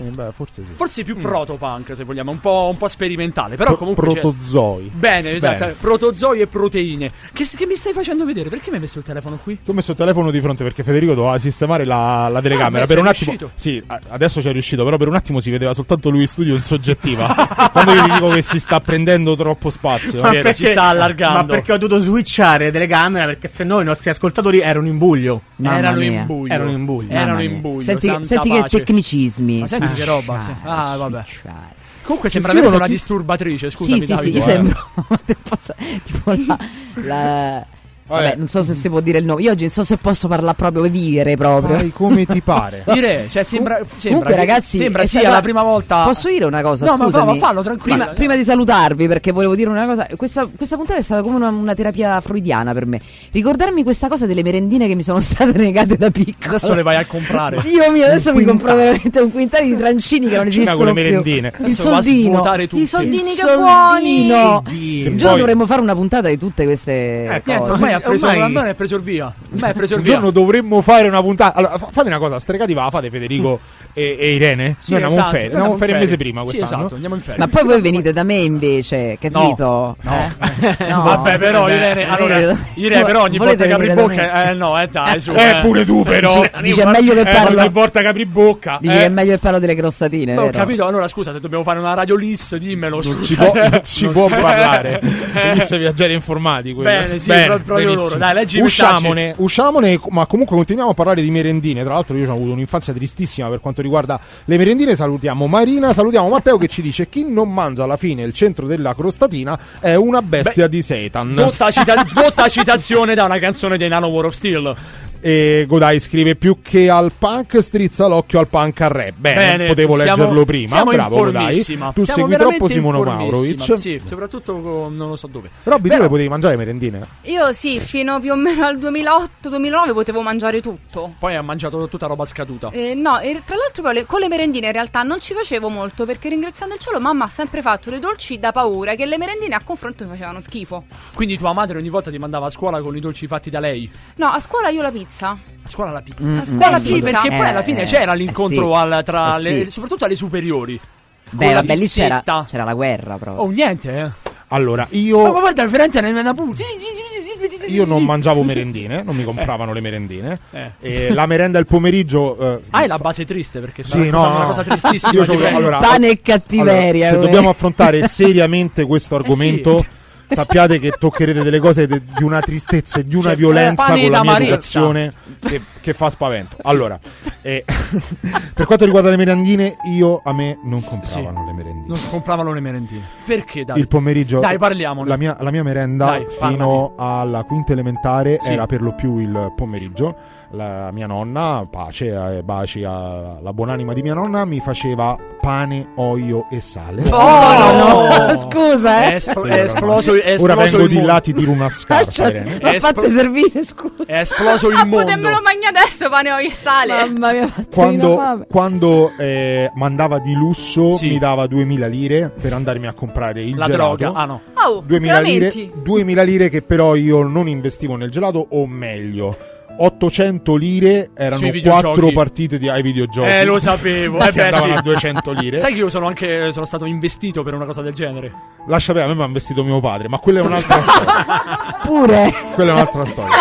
Sì, beh, forse sì. Forse più proto-punk, se vogliamo, un po', un po' sperimentale. Però Pro- comunque. c'è- protozoi. Bene, esatto. Bene. Protozoi e proteine. Che, che mi stai facendo vedere? Perché mi hai messo il telefono qui? Ti ho messo il telefono di fronte perché Federico doveva sistemare la, la telecamera. Ah, beh, per c'è un attimo. riuscito. Sì, a- adesso c'è riuscito, però per un attimo si vedeva soltanto lui in studio in soggettiva. Quando io gli dico che si sta prendendo troppo spazio. Ma perché- si sta allargando. Ma perché ho dovuto switchare telecamera perché se no i nostri ascoltatori erano in buglio. Mamma Erano mia. in buio. Erano in buio. Erano in buio. Senti, senti che tecnicismi. Ma senti che Switchare, roba. sì. Ah, vabbè. Comunque sembra veramente una disturbatrice. Scusami, Sì, sì, sì, Davide. io eh. sembro tipo la, la- Vabbè, non so se si può dire il nome. Io oggi non so se posso parlare proprio vivere proprio. Fai come ti pare. Dire, cioè sembra, sembra Comunque, che- ragazzi, sembra è sia stata- la prima volta. Posso dire una cosa? No, ma Scusami. fa- fallo, tranquillo. Prima, prima di salutarvi, perché volevo dire una cosa. Questa, questa puntata è stata come una, una terapia freudiana per me. Ricordarmi questa cosa delle merendine che mi sono state negate da piccolo. Adesso le vai a comprare. Dio mio, adesso mi compro veramente un quintale di trancini che non esistono con le più. merendine. Il Adesso soldino. I soldini Il che soldino. Poi- giorno dovremmo fare una puntata di tutte queste Niente, cose. ormai ha preso, Ormai- ormai è preso il via. Ormai è preso il Un via. giorno dovremmo fare una puntata. Allora, fa- fate una cosa: stregati va, la fate Federico e, e Irene. Sì, Noi andiamo in tanto, ferie. noi Andiamo in ferie un mese prima Sì, quest'anno. esatto, andiamo in ferie. Ma poi voi venite da me invece, capito? No. Eh? No. Vabbè, però, Eh, Irene, allora. Irene, però ogni volta che apri bocca, eh, no, eh, dai, su. Eh, pure tu, però. Dice- dice è meglio che Eh, parlo- ogni volta che apri bocca. Eh, che è meglio che parlo delle crostatine, Beh, ho capito, allora scusa, se dobbiamo fare una radio list, dimmelo. Non si può, non si Non può si- parlare. Eh. Inizia viaggiare informati. Bene, sì, pro- proprio benissimo. loro. Dai, leggi usciamone, usciamone, ma comunque continuiamo a parlare di merendine. Tra l'altro, io ho avuto un'infanzia tristissima per quanto riguarda le merendine. Salutiamo Marina, salutiamo Matteo che ci dice: Chi non mangia alla fine il centro della crostatina è una bestia di Satan. Dotta, cita- dotta citazione da una canzone dei Nano War of Steel. E Godai scrive: Più che al punk, strizza l'occhio al punk al rap. Bene, Bene, potevo siamo- leggerlo prima. siamo Bravo, Godai. Tu Siamo segui troppo Simone informissima. Maurovic. Sì, soprattutto non lo so dove. Robby, tu le potevi mangiare le merendine? Io sì, fino più o meno al 2008-2009 potevo mangiare tutto. Poi ha mangiato tutta roba scaduta. Eh, no, e tra l'altro poi le- con le merendine in realtà non ci facevo molto perché ringraziando il cielo mamma ha sempre fatto le dolci da paura che le merendine a confronto mi facevano schifo. Quindi tua madre ogni volta ti mandava a scuola con i dolci fatti da lei. No, a scuola io la pizza. A scuola la pizza. Mm, A scuola mm, la Sì, pizza. perché poi Eh, alla fine eh, c'era eh, l'incontro sì. al- tra Eh, le, sì. soprattutto alle superiori. Beh, vabbè, lì c'era, c'era la guerra proprio. Oh, niente, eh. Allora, Ma io. guarda, veramente ne una puzza. Io non mangiavo merendine, non mi compravano le merendine. Eh. E la merenda il pomeriggio. eh, Ah, è la base triste perché Sì, no, raccontando una no. cosa tristissima. Io prego. allora, Pane e cattiveria. allora, se eh. dobbiamo affrontare seriamente questo argomento, sappiate che toccherete delle cose de- di una tristezza e di una Cioè, violenza con la mia educazione che, che fa spavento. Allora, eh, per quanto riguarda le merendine, io a me non compravano le merendine. Non compravano le merendine. Perché, dai? Il pomeriggio, Dai, parliamone. La mia, la mia merenda Dai, fino alla quinta elementare Sì. era per lo più il pomeriggio. La mia nonna, pace e baci alla buonanima di mia nonna, mi faceva pane, olio e sale. Oh, no. Scusa, eh. È, espl- è esploso, è esploso Ora vengo il di là, ti tiro una scarpa. Irene. Ma fate esplo- servire, scusa. È esploso il Ma mondo. potemmelo mangiare adesso pane olio e sale. Mamma mia, Quando, fame. quando eh, mandava di lusso Sì. mi dava 2000 lire per andarmi a comprare il La gelato. droga. Ah, no. Oh, 2000 lire, veramente? 2000 lire che però io non investivo nel gelato o meglio 800 lire erano Sui videogiochi. 4 partite di, ai videogiochi Eh, lo sapevo. Eh, che beh, andavano sì. a 200 lire Sai che io sono anche sono stato investito per una cosa del genere. lascia perdere a me mi ha investito mio padre ma quella è un'altra storia Pure. quella è un'altra storia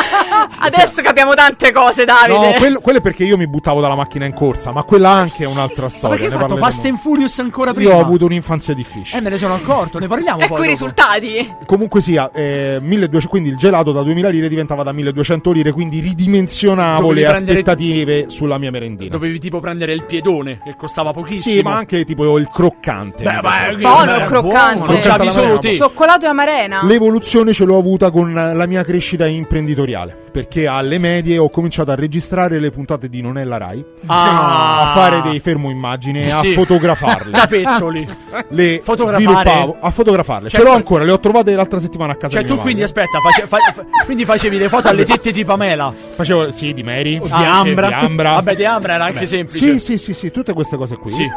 Adesso capiamo tante cose, Davide. no quello, quello è perché io mi buttavo dalla macchina in corsa ma quella anche è un'altra Ma storia che hai fatto. Fast and Furious ancora prima? io ho avuto un'infanzia difficile Eh, me ne sono accorto, ne parliamo ecco poi. i dopo. risultati. Comunque sia, eh, 1200, quindi il gelato da 2000 lire diventava da 1200 lire, quindi ridimensionavo Dovevi le aspettative sulla mia merendina. Dovevi tipo prendere il piedone, che costava pochissimo. Sì, ma anche tipo il croccante. Beh, beh, Buono il croccante. Non c'avevi solo te. Cioccolato e amarena. L'evoluzione ce l'ho avuta con la mia crescita imprenditoriale, perché che alle medie ho cominciato a registrare le puntate di Non è la Rai, Ah. a fare dei fermo immagine, a Sì. fotografarle. Da pezzoli. Le sviluppavo a fotografarle. Cioè, Ce l'ho tu- ancora, le ho trovate l'altra settimana a casa Cioè, di tu mia quindi madre. aspetta, face- fa- fa- quindi facevi le foto alle tette di Pamela. Facevo sì, di Mary, di Ambra. di Ambra. Vabbè, di Ambra era anche Beh, semplice. Sì, sì, sì, sì, tutte queste cose qui. Sì.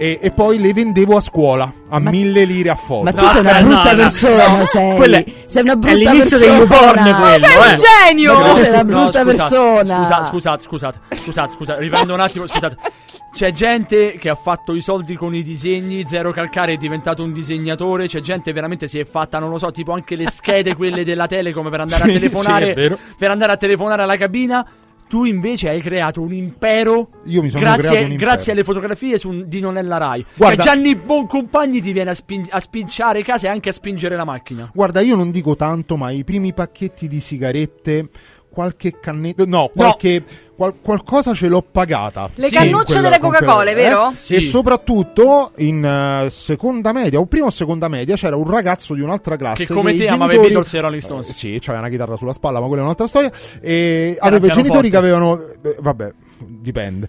E, e poi le vendevo a scuola a mille lire a foto. Ma tu sei una brutta persona, sei. Quella è- sei una è brutta l'inizio persona. dei YouPorn Ma quello, sei un eh. genio! No, sei una no, brutta scusate, persona. Scusa, scusate, scusate, scusate, scusate, riprendo un attimo, scusate. C'è gente che ha fatto i soldi con i disegni, Zero Calcare è diventato un disegnatore, c'è gente veramente si è fatta, non lo so, tipo anche le schede quelle della Telecom per andare Sì, a telefonare sì, per andare a telefonare alla cabina. Tu invece hai creato un impero. Io mi sono grazie, creato un impero. grazie alle fotografie su- di Non è la Rai. Guarda- Cioè Gianni Boncompagni ti viene a, spin- a spinciare casa e anche a spingere la macchina. Guarda, io non dico tanto, ma i primi pacchetti di sigarette, qualche cannetto, no, qualche qual- qualcosa ce l'ho pagata. Le cannucce quella- delle Coca-Cola, quella- vero? eh? Sì. E soprattutto in eh, seconda media, o prima o seconda media, c'era un ragazzo di un'altra classe Che come i te amava i genitori- Beatles e i Rolling Stones. Eh, sì, c'aveva una chitarra sulla spalla, ma quella è un'altra storia. E Era aveva i genitori che avevano. eh, vabbè, dipende.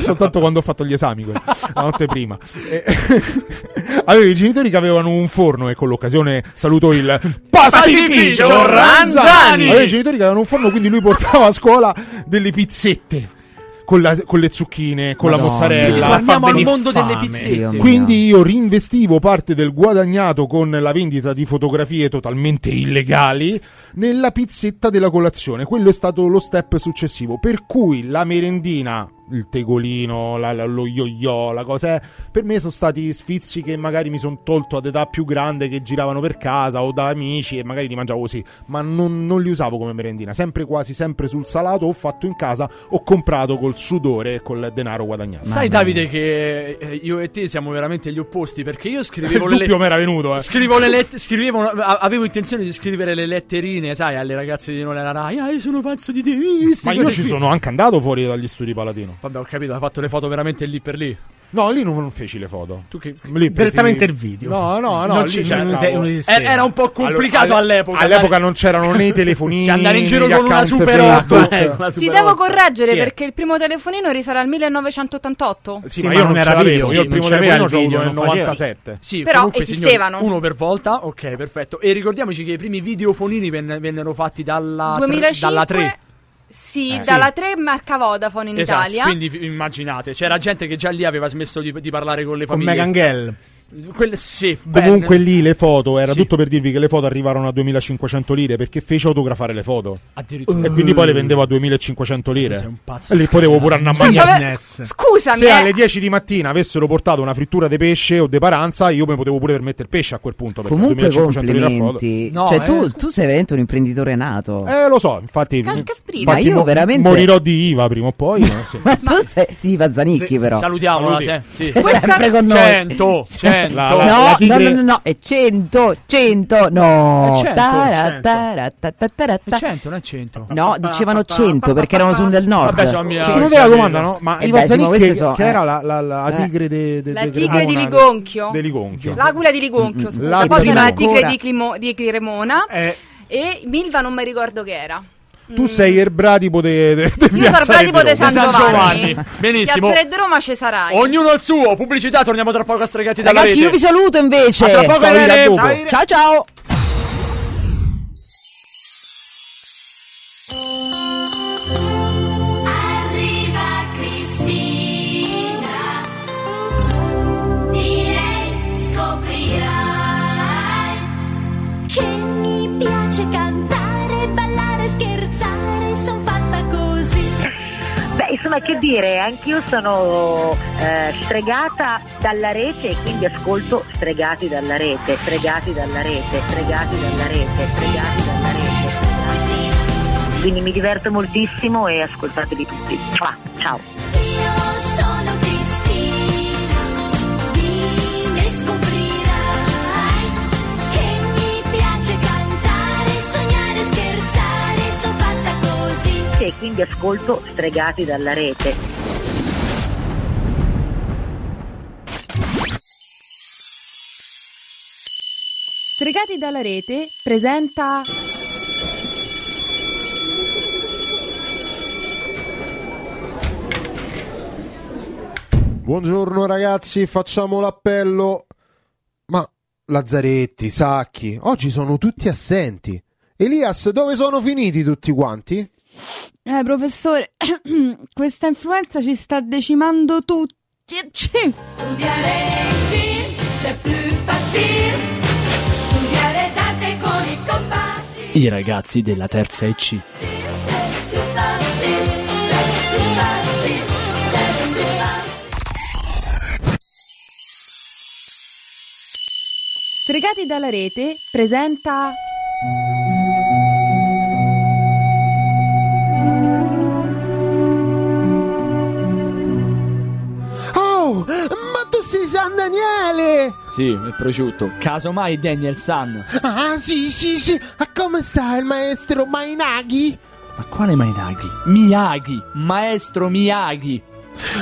Soltanto quando ho fatto gli esami, quelli, la notte prima. E- Avevo i genitori che avevano un forno e con l'occasione saluto il pastificio Ranzani. Aveva i genitori che avevano un forno, quindi lui portava a scuola delle pizzette. Con, la- con le zucchine, con la Madonna. mozzarella. Torniamo al mondo delle fame. pizzette. Dio mio. Quindi io rinvestivo parte del guadagnato con la vendita di fotografie totalmente illegali nella pizzetta della colazione. Quello è stato lo step successivo. Per cui la merendina, il tegolino, la- la- lo yo-yo, la cosa è, per me sono stati sfizi che magari mi sono tolto ad età più grande che giravano per casa o da amici e magari li mangiavo così, ma non, non li usavo come merendina. Sempre quasi sempre sul salato, ho fatto in casa, ho comprato col sudore e col denaro guadagnato. Sai Davide che eh, io e te siamo veramente gli opposti perché io scrivevo Il le dubbio mi era venuto, eh. Scrivo le let- scrivevo avevo intenzione di scrivere le letterine, sai, alle ragazze di non è la Rai. Ah, io sono pazzo di te. Ma io ci qui. sono anche andato fuori dagli studi Palatino. Vabbè, ho capito, hai fatto le foto veramente lì per lì. No, lì non, non feci le foto. Tu che Lì presi- Direttamente il video. No, no, no. Non lì ci- cioè, non era un po' complicato Allo- alle- all'epoca. All'epoca non c'erano né i telefonini. Cioè, andare in né giro con una Super Facebook. 8. Eh, una Ti devo correggere è? perché il primo telefonino risale al 1988. Sì, Sì, ma ma io non non era l'avevo. video, Io il primo telefonino ce video, nel non faceva. 97. Sì, Però comunque, esistevano. signori, uno per volta, ok, perfetto. E ricordiamoci che i primi videofonini ven- vennero fatti dalla, tre- 2005 dalla 3. Sì, Eh. dalla 3 marca Vodafone in Esatto, Italia. quindi immaginate, c'era gente che già lì aveva smesso di, di parlare con le Con famiglie. Megan Gell. Quelle, sì, Comunque bene. lì le foto, era Sì. tutto per dirvi che le foto arrivarono a 2500 lire perché fece autografare le foto. Addirittura. E quindi poi le vendevo a 2500 lire. Sei un pazzo. E lì potevo pure andare a mangiare. Scusami, Se eh. alle 10 di mattina avessero portato una frittura di pesce o di paranza, io mi potevo pure permettere pesce a quel punto. Perché Comunque 2500 lire a foto. complimenti. No, cioè, eh, tu, scu- tu sei veramente un imprenditore nato. Eh, lo so, infatti. Infatti Ma io mo- veramente- Morirò di IVA prima o poi. ma sì. Ma tu sei di Pazzanicchi, però. Salutiamola, Saluti. sì, sì. Sempre con noi. 100, 100. La- No, la- no, no, no, no, è 100, 100, no. È 100, Tara, 100. tara, ta, ta, tara, È ta. 100, non è 100. No, dicevano 100 perché erano sul del nord. Vabbè, sono mia-. Scusate la domanda, no? Ma Eh Ivan che, so, che eh. era la, la- la Eh. tigre de, de- La tigre di Ligonchio. De Ligonchio. L'aquila di Ligonchio, scusa. L'aquila Poi di c'era la Ligonchio. tigre di, Climo- di Cremona. Eh, E Milva non mi ricordo che era. Tu sei il bradipo de, de, Io sono Piazza Bradipo de San Giovanni. Giovanni. Benissimo. Piazza Red Roma Cesarai. Ognuno il suo, pubblicità, torniamo tra poco a stregati dalla Ragazzi, io vi saluto invece. A tra poco, Ciao. Ciao. Ciao insomma, che dire, anch'io sono eh, stregata dalla rete e quindi ascolto stregati dalla rete, stregati dalla rete, stregati dalla rete, stregati dalla rete. Quindi mi diverto moltissimo e ascoltateli tutti. Ciao. e quindi ascolto stregati dalla rete. Stregati dalla rete presenta Buongiorno ragazzi, facciamo l'appello. Ma Lazzaretti, Sacchi, oggi sono tutti assenti. Elias, dove sono finiti tutti quanti? Eh, professore, questa influenza ci sta decimando tutti. Studiare è più facile. Studiare d'arte con i compatti. I ragazzi della terza EC. Più facile, sempre più facile, sempre più facile. Stregati dalla rete presenta Oh, ma tu sei San Daniele! Sì, il prosciutto. Casomai Daniel San. Ah, sì, sì, sì. Ma come sta il maestro Mainaghi? Ma quale Mainaghi? Miyagi, maestro Miyagi.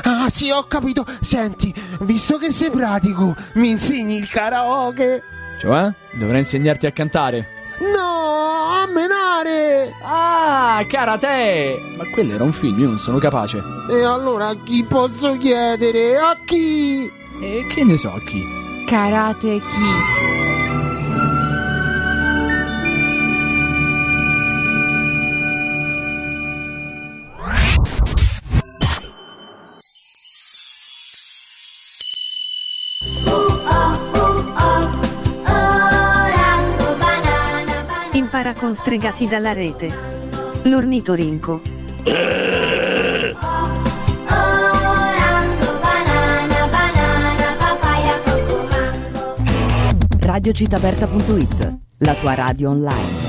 Ah, sì, ho capito. Senti, visto che sei pratico, mi insegni il karaoke? Cioè? Dovrei insegnarti a cantare. No, a menare! Ah, karate! Ma quello era un film, io non sono capace. E allora a chi posso chiedere? A chi? E che ne so a chi? Karate Kid. Impara con Stregati dalla rete. L'ornitorinco. Radiocitaperta.it, la tua radio online.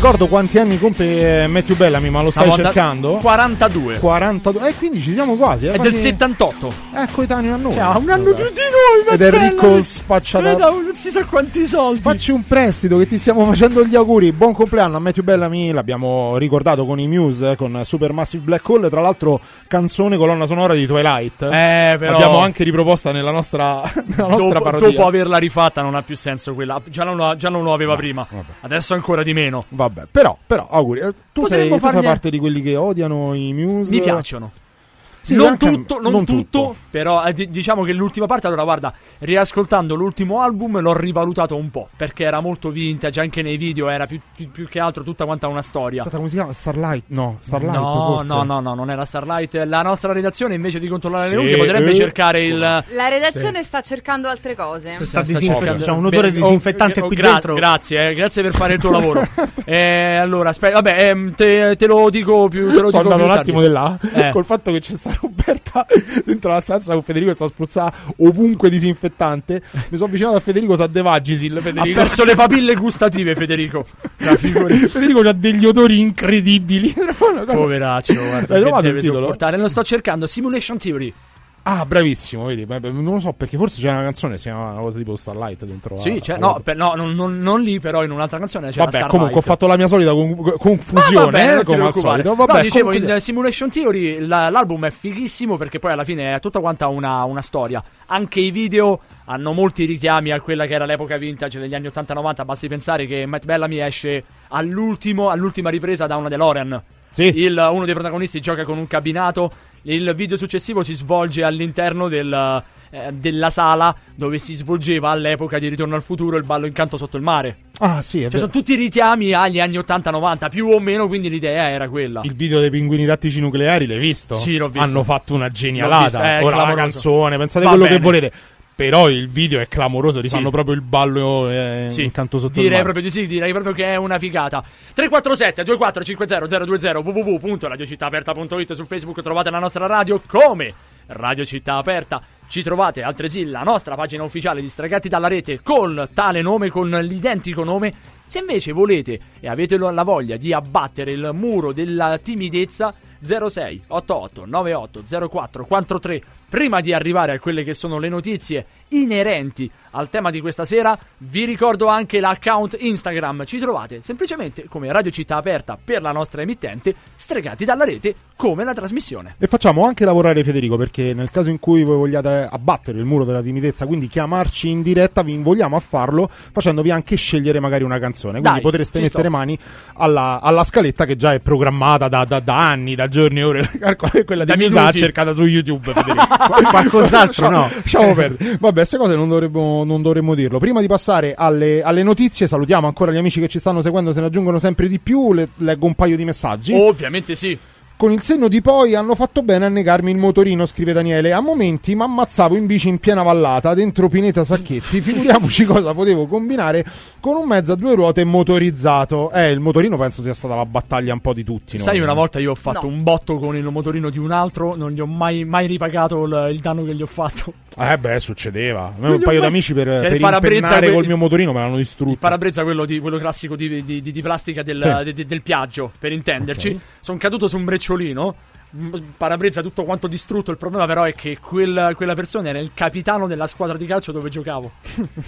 Ricordo quanti anni compie eh, Matthew Bellamy, ma lo stai Stavo cercando? 42. 42. Eh, quindi ci siamo quasi. Eh, È quasi- del 78. È coetaneo a noi. Cioè, un anno più di noi. Ed ricco no, Non si sa quanti soldi. Facci un prestito che ti stiamo facendo gli auguri. Buon compleanno a Matthew Bellamy. L'abbiamo ricordato con i Muse, eh, con Supermassive Black Hole. Tra l'altro, canzone colonna sonora di Twilight. Eh, però- L'abbiamo anche riproposta nella nostra, nella nostra dopo, parodia. dopo averla rifatta non ha più senso quella. Già non lo, già non lo aveva prima. Adesso ancora di meno. Vabbè, però, però auguri. Eh, Tu, sei, tu fai parte di quelli che odiano i Muse. Mi piacciono. Sì, non tutto, non non tutto, tutto. però eh, di- diciamo che l'ultima parte, allora guarda, riascoltando l'ultimo album l'ho rivalutato un po', perché era molto vintage, anche nei video era più, più- più che altro tutta quanta una storia. Aspetta, come si chiama? Starlight? No, Starlight no, forse. no, no, no, non era Starlight. La nostra redazione invece di controllare Sì, le unghie potrebbe eh. cercare il... La redazione sta cercando altre cose. Si sta Sta disinfettando. cercando- C'è un odore Beh, disinfettante oh, qui gra- dentro. Grazie, eh, grazie per fare il tuo lavoro. Eh, allora, aspetta, vabbè, ehm, te, te lo dico più. Te lo Sono dico andato più un attimo di là Eh. col fatto che c'è sta Roberta dentro la stanza con Federico e sta spruzzando ovunque disinfettante. Mi sono avvicinato a Federico sa De Vagisil. Ha Federico. perso le papille gustative, Federico. Federico ha degli odori incredibili. Poveraccio, guarda. L'hai trovato il titolo? sopportare. Lo sto cercando. Simulation Theory. Ah, bravissimo, vedi. Non lo so perché forse c'è una canzone si chiama una cosa tipo Starlight dentro. Sì, a- cioè, a- no, per- no, non, non- non lì, però in un'altra canzone c'è Vabbè, comunque ho fatto la mia solita con- confusione, Va bene, eh, come al solito. Vabbè, no, dicevo, in Simulation Theory la- l'album è fighissimo perché poi alla fine è tutta quanta una, una storia. Anche i video hanno molti richiami a quella che era l'epoca vintage degli anni 80-90. Basti pensare che Matt Bellamy esce all'ultimo, all'ultima ripresa da una DeLorean. Il- uno dei protagonisti gioca con un cabinato. Il video successivo si svolge all'interno del, eh, della sala dove si svolgeva all'epoca di Ritorno al futuro il ballo incanto sotto il mare. Ah, sì, è Cioè, vero. sono tutti richiami agli anni 80-90, più o meno, quindi l'idea era quella. Il video dei pinguini tattici nucleari l'hai visto? Sì, l'ho visto. Hanno fatto una genialata. visto, è Ora la clamoroso. canzone, pensate Va quello bene. che volete. Però il video è clamoroso, Sì. rifanno proprio il ballo eh, Sì, incanto sotto il direi proprio di sì, direi proprio che è una figata. 347 2450 020 www.radiocittaaperta.it su Facebook trovate la nostra radio come Radio Città Aperta. Ci trovate altresì la nostra pagina ufficiale di Stragati dalla rete con tale nome, con l'identico nome. Se invece volete e avete la voglia di abbattere il muro della timidezza 06 88 98 04 43 prima di arrivare a quelle che sono le notizie inerenti al tema di questa sera, vi ricordo anche l'account Instagram. Ci trovate semplicemente come Radio Città Aperta per la nostra emittente, stregati dalla rete come la trasmissione. E facciamo anche lavorare Federico perché nel caso in cui voi vogliate abbattere il muro della timidezza, quindi chiamarci in diretta, vi invogliamo a farlo facendovi anche scegliere magari una canzone. Quindi Dai, potreste mettere sto. mani alla, alla scaletta che già è programmata da, da- da anni, da giorni e ore. Quella di Misa cercata su YouTube, Federico. Qualcos'altro no. Lasciamo perdere. Vabbè, queste cose non dovremmo, non dovremmo dirlo. Prima di passare alle, alle notizie, salutiamo ancora gli amici che ci stanno seguendo, se ne aggiungono sempre di più. Le- leggo un paio di messaggi. Ovviamente sì. Con il senno di poi hanno fatto bene a negarmi il motorino, scrive Daniele. A momenti mi ammazzavo in bici in piena vallata, dentro Pineta Sacchetti. Figuriamoci cosa potevo combinare con un mezzo a due ruote motorizzato. Eh, il motorino penso sia stata la battaglia un po' di tutti. Sai, noi. una volta io ho fatto No. un botto con il motorino di un altro, non gli ho mai, mai ripagato il, il danno che gli ho fatto. Eh beh, succedeva. Un paio mai- d'amici per, Cioè, per impennare que- col mio motorino me l'hanno distrutto. Il parabrezza, quello, di, quello classico di, di- di- di plastica del, Sì. de- de- del Piaggio, per intenderci. Ok. Sono caduto su un brecciolino. Parabrezza tutto quanto distrutto. Il problema, però, è che quel- quella persona era il capitano della squadra di calcio dove giocavo.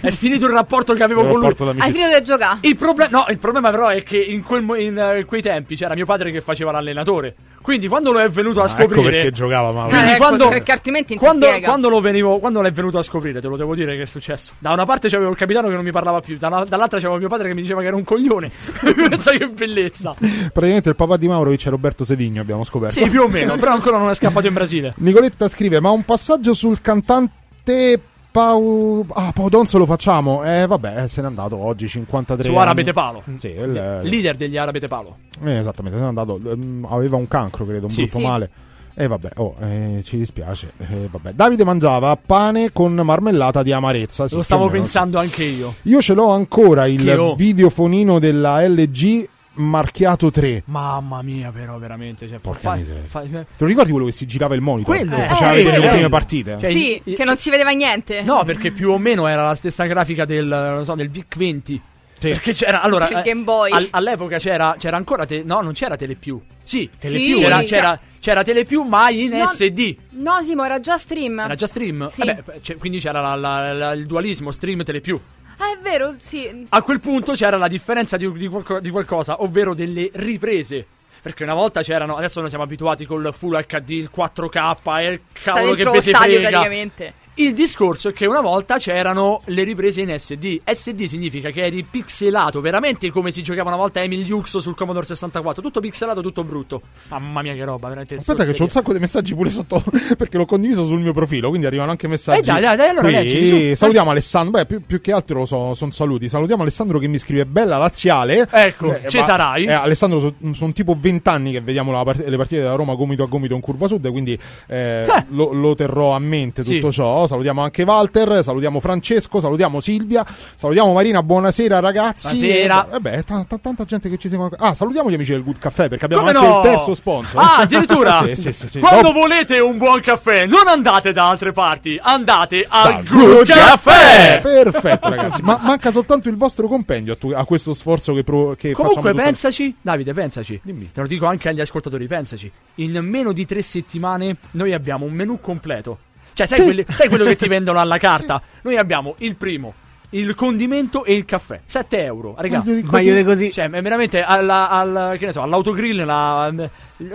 è finito il rapporto che avevo Il con lui. d'amicizia. Hai finito di giocare? Il, proble- no, il problema, però, è che in, quel mo- in, eh, quei tempi c'era mio padre che faceva l'allenatore. Quindi, quando lo è venuto a Ah, scoprire. ecco perché giocava Mauro. Eh, ecco, quando, perché altrimenti quando, quando lo venivo, quando l'è venuto a scoprire, te lo devo dire che è successo. Da una parte c'avevo il capitano che non mi parlava più, da dall'altra c'avevo mio padre che mi diceva che era un coglione. Pensa che bellezza. Praticamente il papà di Maurovic è Roberto Sedigno, abbiamo scoperto. Sì, più o meno, però ancora non è scappato in Brasile. Nicoletta scrive: Ma un passaggio sul cantante Pau. Ah, Pau Donzo lo facciamo. Eh, vabbè, se n'è andato oggi, 53 Su. Arabete Palo. Sì, il- Leader degli Arabete Palo. eh, esattamente, se n'è andato. Ehm, aveva un cancro, credo, un Sì. brutto Sì. male. E vabbè, oh, eh, ci dispiace. Eh, vabbè. Davide mangiava pane con marmellata di amarezza. sì, Lo stavo pensando anche io. Io ce l'ho ancora il videofonino della LG marchiato 3. Mamma mia, però, veramente. Cioè, Porca fa- miseria. fa- Te lo ricordi quello che si girava il monitor? Quello. Che Eh, faceva eh, vedere le prime partite. Cioè, sì, i- che non si vedeva niente. No, perché più o meno era la stessa grafica del, non so, del VIC 20. Perché c'era allora Il eh, Game Boy. al- all'epoca c'era, c'era ancora te- no, non c'era Telepiù. Sì, Telepiù. C'era, Sì. c'era, c'era Telepiù, ma in No. SD. No, Simo, era già stream. Era già stream. Sì. Vabbè, c'è- quindi c'era la- la- la- il dualismo stream Telepiù. Ah, è vero, sì. A quel punto c'era la differenza di, di qualco- di qualcosa, ovvero delle riprese. Perché una volta c'erano, adesso noi siamo abituati col Full HD, il 4K e il cavolo che ve si stadio frega. praticamente. Il discorso è che una volta c'erano le riprese in SD. SD significa che eri pixelato, veramente come si giocava una volta Emil Lux sul Commodore 64. Tutto pixelato, tutto brutto. Mamma mia, che roba, veramente. Aspetta, che c'ho un sacco di messaggi pure sotto. Perché l'ho condiviso sul mio profilo. Quindi arrivano anche messaggi. Eh, dai, dai, dai, allora su. Salutiamo Alessandro. Beh, più, più che altro sono saluti. Salutiamo Alessandro che mi scrive Bella Laziale. Ecco, Eh, ci ma- sarai. eh, Alessandro, sono tipo 20 anni che vediamo part- le partite della Roma gomito a gomito in curva sud. Quindi eh, lo, lo terrò a mente Sì. tutto Salutiamo anche Walter. Salutiamo Francesco. Salutiamo Silvia. Salutiamo Marina. Buonasera, ragazzi. Buonasera. Eh, beh, t- t- tanta gente che ci segue. Ah, salutiamo gli amici del Good Caffè perché abbiamo Come anche no? il terzo sponsor. Ah, addirittura? sì, sì, sì. Quando Dopo- volete un buon caffè, non andate da altre parti, andate al Dal Good Caffè. Perfetto, ragazzi. Ma manca soltanto il vostro compendio a, tu- a questo sforzo che, pro- che Comunque pensaci, Davide, pensaci. Te lo dico anche agli ascoltatori, pensaci. In meno di tre settimane noi abbiamo un menù completo. Cioè, sai, Sì. quelli- sai quello che ti vendono alla carta? Noi abbiamo il primo, il condimento e il caffè. 7 euro, raga. Meglio di così. Meglio di così. Cioè, è veramente alla, al, che ne so, all'autogrill, la,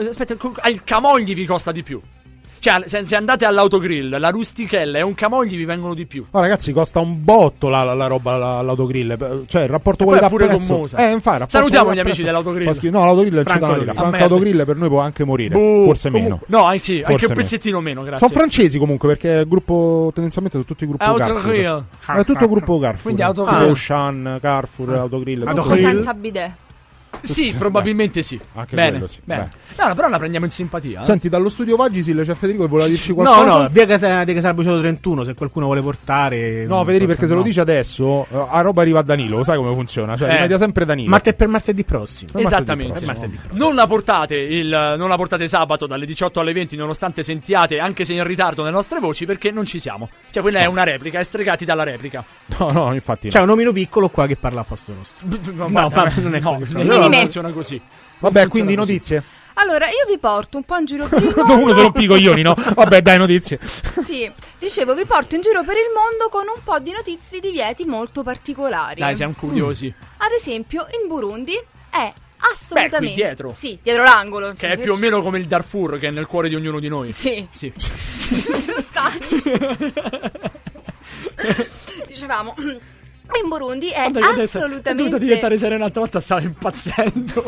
aspetta, il camogli vi costa di più. Cioè, se, se andate all'autogrill, la rustichella e un camogli vi vengono di più. Oh, ragazzi, costa un botto la, la- la roba, la- l'autogrill. Eh, Cioè, il rapporto poi è pure gommosa. Eh, infatti, Salutiamo gli amici dell'autogrill. fa schifo. No, l'autogrill c'è Franco da dire. Autogrill. Franco Ah. Autogrill per noi può anche morire. Buh, Forse comunque- meno. No, eh, sì, anche Forse un pezzettino meno, grazie. Sono francesi comunque perché è il gruppo tendenzialmente sono tutti gruppo Autogrill. Carrefour. È tutto gruppo Carrefour. Quindi Autogrill. Ocean, Carrefour, Autogrill. Tutto tutto- senza bidet. Sì, probabilmente sì. Anche bene, quello sì. bene. No, no, però la prendiamo in simpatia. eh. Senti, dallo studio Vagisil c'è Federico che voleva dirci No, qualcosa. no, via Casa, via Casal Bruciato 31, se qualcuno vuole portare. No, Federico, perché se lo dici adesso, eh, a roba arriva a Danilo, sai come funziona? Cioè, Eh. rimedia sempre Danilo. Marte per martedì prossimo. Per martedì Esattamente. prossimo. Per martedì prossimo. Non la portate il, non la portate sabato dalle 18 alle 20, nonostante sentiate, anche se in ritardo, le nostre voci, perché non ci siamo. Cioè, quella è una replica, è stregati dalla replica. No, no, infatti. C'è un omino piccolo qua che parla a posto nostro. No, No, vabbè, non è no, così. no, Quindi non me. funziona così. Vabbè, quindi notizie. Allora, io vi porto un po' in giro per il Uno mondo. sono i coglioni, no? Vabbè, dai, notizie. Sì, dicevo, vi porto in giro per il mondo con un po' di notizie di divieti molto particolari. Dai, siamo curiosi. Ad esempio, in Burundi è assolutamente... Beh, qui dietro. Sì, dietro l'angolo. Che è più o meno come il Darfur, che è nel cuore di ognuno di noi. Sì. Sì. Dicevamo... In Burundi è che adesso È dovuta assolutamente diventare serena un'altra volta, stava impazzendo.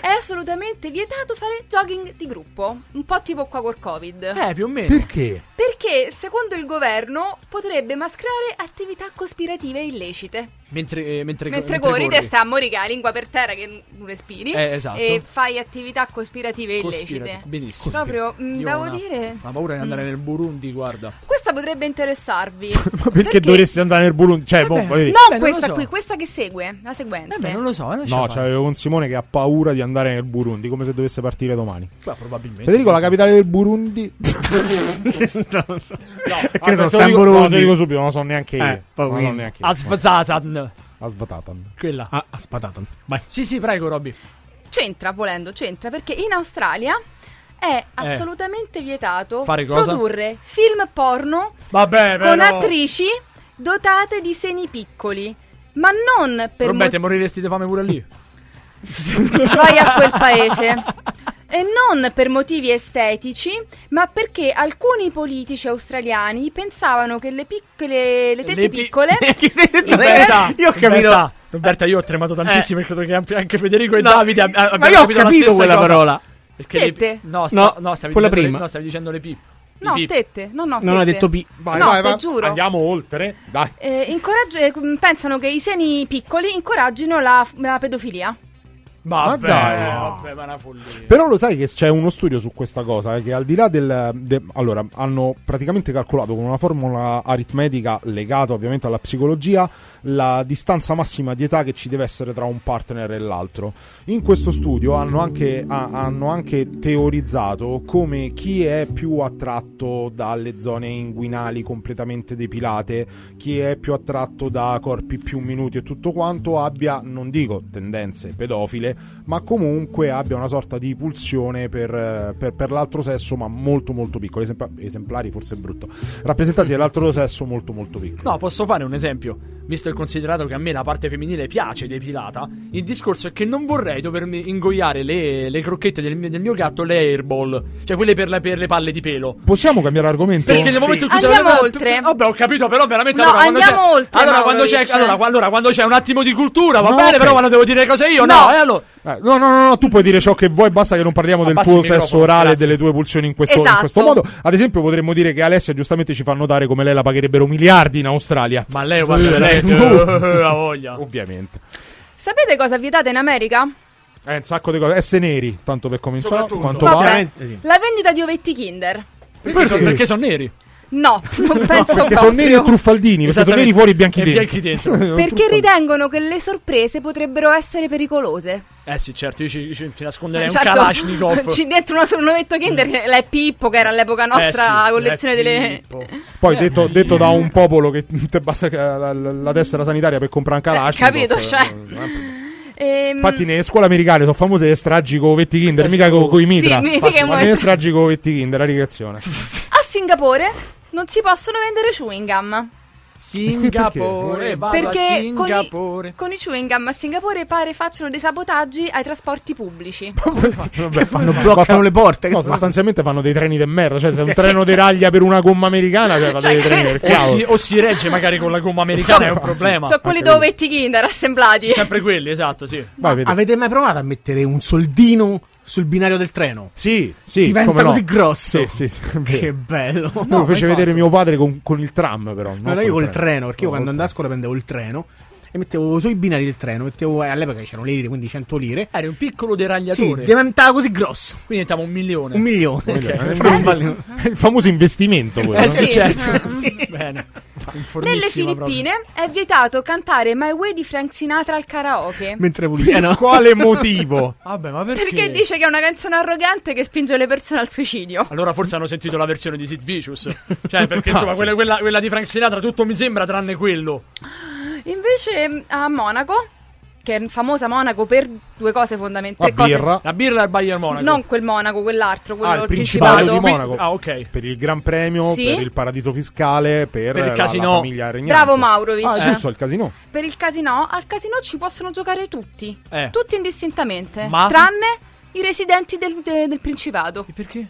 è assolutamente vietato fare jogging di gruppo, un po' tipo qua col Covid. eh, più o meno. Perché? Perché secondo il governo potrebbe mascherare attività cospirative illecite. Mentre, eh, mentre, Mentre corri, te sta a morire la lingua per terra che non respiri Eh, esatto. e fai attività cospirative illecite. Benissimo. Proprio, mm, Io devo ho una- dire, Ho paura di andare Mm. nel Burundi, guarda. questa potrebbe interessarvi. Ma perché, dovresti andare nel Burundi? Cioè, boh, dire- Non Beh, questa so. qui, questa che segue, la seguente. Eh beh, non lo so, eh, No, c'avevo con Simone che ha paura di andare nel Burundi, come se dovesse partire domani. Beh, probabilmente. Federico, la capitale del Burundi. no, so, te sta lo in dico- no, Burundi. te dico subito, non lo so neanche io. Eh, Non lo so quindi. neanche io. Asfazatan. Asvatatan. Quella. Ah, aspatatan. Vai. Sì, sì, prego, Robby. C'entra, volendo, c'entra, perché in Australia è assolutamente vietato Eh. Fare cosa? produrre film porno Vabbè, però. con attrici dotate di seni piccoli. Ma non per Robè, mo- te moriresti di fame pure lì. vai a quel paese. E non per motivi estetici, ma perché alcuni politici australiani pensavano che le, piccole, le tette Le pi- piccole Roberta, Io ho capito. Roberta, Roberta, io ho tremato tantissimo e credo che anche- Federico e No, Davide ab- abbiano ma io ho capito la capito stessa quella cosa. parola. Perché le Tette? no, sta- No, no, stavi quella dicendo prima. Le, no, stavi dicendo le pi. No, pi. tette, no, no, Non ha tette. detto P. Vai, No, vai, te vai. giuro. Andiamo oltre. Dai. Eh, incoraggi- eh, pensano che i seni piccoli incoraggino la, la pedofilia. Vabbè, dai. vabbè, ma. Però lo sai che c'è uno studio su questa cosa, eh, che al di là del... de- allora, hanno praticamente calcolato con una formula aritmetica legata ovviamente alla psicologia la distanza massima di età che ci deve essere tra un partner e l'altro. In questo studio hanno anche, ha- hanno anche teorizzato come chi è più attratto dalle zone inguinali completamente depilate, chi è più attratto da corpi più minuti e tutto quanto abbia, non dico tendenze pedofile, ma comunque abbia una sorta di pulsione per, per- per l'altro sesso, ma molto molto piccolo. Esempla- esemplari forse è brutto. Rappresentanti dell'altro sesso molto molto piccoli. No, posso fare un esempio. Visto e considerato che a me la parte femminile piace depilata, il discorso è che non vorrei dovermi ingoiare le, le crocchette del mio, del mio gatto, le airball, cioè quelle per, le- per le palle di pelo. Possiamo cambiare argomento? Perché nel momento in cui Andiamo c'è oltre. Vabbè, ho capito, però veramente No, allora quando andiamo c'è oltre, Allora quando c'è allora, allora, quando c'è un attimo di cultura, va No, bene, ok. però quando devo dire le cose io no, No. eh, allora Eh, no, no, no, no, tu puoi dire ciò che vuoi, basta che non parliamo del Abbassi tuo sesso orale e delle tue pulsioni in questo, in Esatto. questo modo. Ad esempio, potremmo dire che Alessia giustamente ci fa notare come lei la pagherebbero miliardi in Australia. Ma lei guarda lei Uh. ha voglia. Ovviamente. Sapete cosa vietate in America? Eh, un sacco di cose. S neri, tanto per cominciare. Quanto Vabbè, sì. la vendita di ovetti Kinder. Perché, perché sono neri. No, non penso Perché proprio. sono neri e truffaldini, perché sono neri fuori e bianchi E dentro. bianchi dentro. Perché ritengono che le sorprese potrebbero essere pericolose. Eh sì, certo, io ci, ci- ci nasconderei Certo, un Kalashnikov. ci dentro una- un ovetto Kinder che è Pippo, che era all'epoca nostra Eh sì, collezione è delle. Poi Eh. detto, detto da un popolo che te basta la, la- la tessera sanitaria per comprare un Kalashnikov. capito, eh, cioè. eh, Ehm, Infatti, nelle scuole americane sono famose le stragi con ovetti Kinder, Eh, mica con i mitra. sì, mica Infatti, con- ma nelle stragi con ovetti Kinder, la rigazione. Singapore non si possono vendere chewing gum. Singapore, Perché? vado a Perché con i, Singapore. con i chewing gum a Singapore pare facciano dei sabotaggi ai trasporti pubblici. Vabbè, fanno- bloccano le porte, No, sostanzialmente fanno dei treni de merda. Cioè, se un treno cioè- deraglia per una gomma americana, cioè, Cioè, dei treni del O cavolo. si, o si regge magari con la gomma americana, è un problema. Sono quelli da ovetti Kinder assemblati. Sempre quelli, esatto, sì. Vai. Avete mai provato a mettere un soldino sul binario del treno? Sì, sì. Diventa no. così grosso. Sì, sì, sì. Che bello. Me lo fece vedere mio padre con, con il tram, però. No, no, io col treno, perché io No, quando andavo a scuola prendevo il treno e mettevo sui binari del treno, mettevo, eh, all'epoca c'erano le lire, quindi 100 lire. Era un piccolo Sì, deragliatore. diventava così grosso. Quindi diventava un milione. Un milione. treno. Ok. È il famoso- investimento quello. Eh no? sì, Sì. certo. Sì. Bene. Nelle Filippine è vietato cantare My Way di Frank Sinatra al karaoke. Mentre puliano. Quale motivo? proprio. Vabbè, ma perché? Perché dice che è una canzone arrogante che spinge le persone al suicidio. Allora forse hanno sentito la versione di Sid Vicious. Cioè, perché insomma, quella, quella- quella di Frank Sinatra tutto mi sembra tranne quello. Invece a Monaco, che è famosa Monaco per due cose fondamentali. La tre cose- birra. La birra il Bayern Monaco. Non quel Monaco, quell'altro, quello Ah, il del Principato di Monaco. Ah, ok. Per il Gran Premio, Sì. per il paradiso fiscale, per, Per il la- la, famiglia regnante. Bravo Maurovic. Ah, Eh. giusto, il casino. Per il casino, al casino ci possono giocare tutti. Eh. Tutti indistintamente. Ma? Tranne i residenti del, de- del Principato. E perché?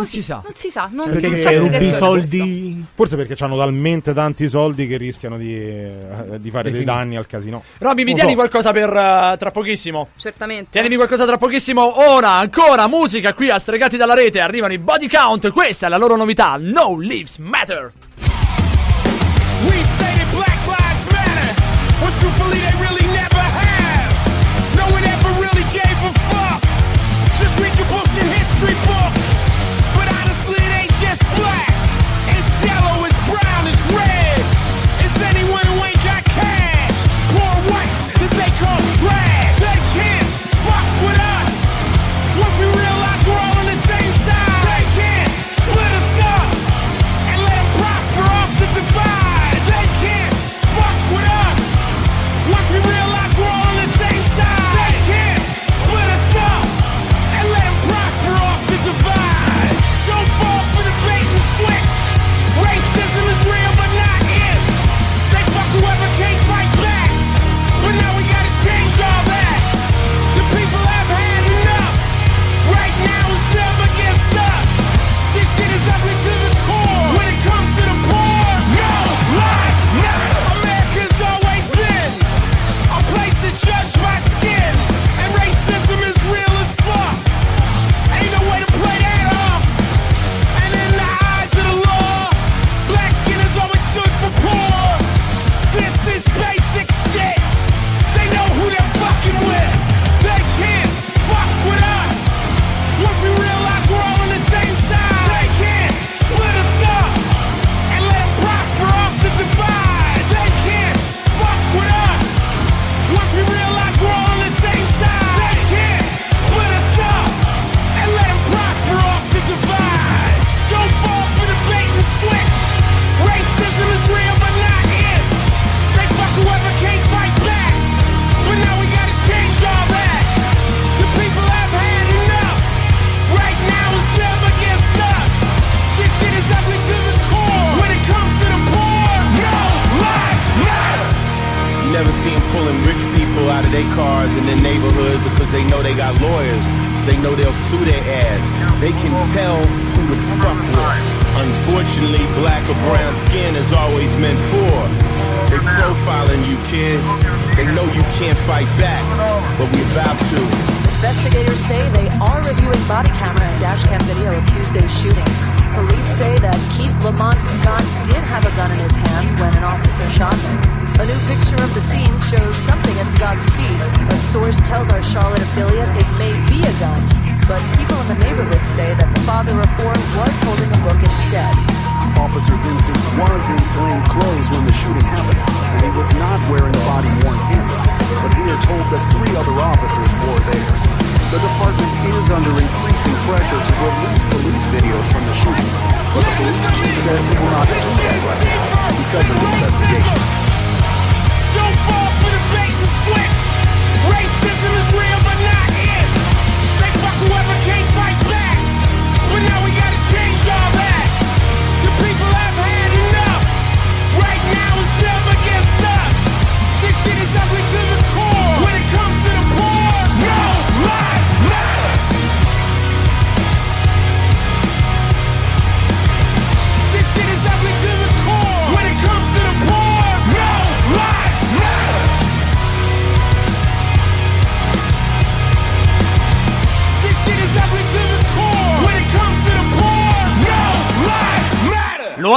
Così. si sa. Non si sa. Non, Perché non rubi rubi i soldi. Forse perché hanno talmente tanti soldi che rischiano di, eh, di fare dei danni al casino. Robby, mi Non tieni so. qualcosa per eh, tra pochissimo? Certamente. Tienimi qualcosa tra pochissimo. Ora, ancora musica qui a Stregati dalla rete. Arrivano i body count. Questa è la loro novità. No Lives Matter. We say that Black Lives Matter, but truthfully they really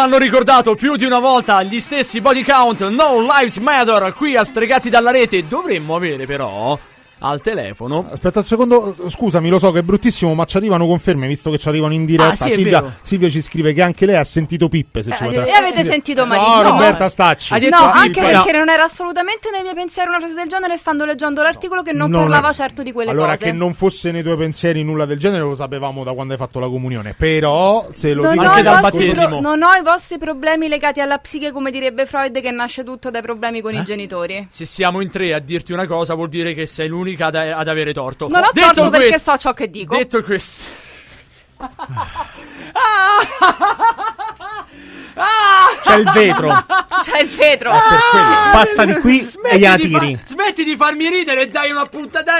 hanno ricordato più di una volta gli stessi body count, no lives matter, qui a Stregati dalla rete. Dovremmo avere però al telefono. Aspetta un secondo, scusami, lo so che è bruttissimo, ma ci arrivano conferme visto che ci arrivano in diretta. Ah, sì, è Silvia, vero. Silvia ci scrive che anche lei ha sentito Pippe. Se ci vuoi E avete sentito No, malissimo. Roberta Stacci. No, anche perché non era assolutamente nei miei pensieri una frase del genere, stando leggendo l'articolo che non, Non parlava è- certo di quelle allora, cose. che non fosse nei tuoi pensieri nulla del genere, lo sapevamo da quando hai fatto la comunione. Però, se lo Non dico ho, i dal vostri battesimo. pro- non ho i vostri problemi legati alla psiche, come direbbe Freud, che nasce tutto dai problemi con Eh? i genitori. Se siamo in tre a dirti una cosa, vuol dire che sei l'unica ad, ad avere torto. Non ho Detto torto perché questo- so ciò che dico. Detto questo. C'è il vetro. C'è il vetro. Quello. Passa di qui Smetti e gliela di fa- tiri. smetti di farmi ridere e dai una puntata.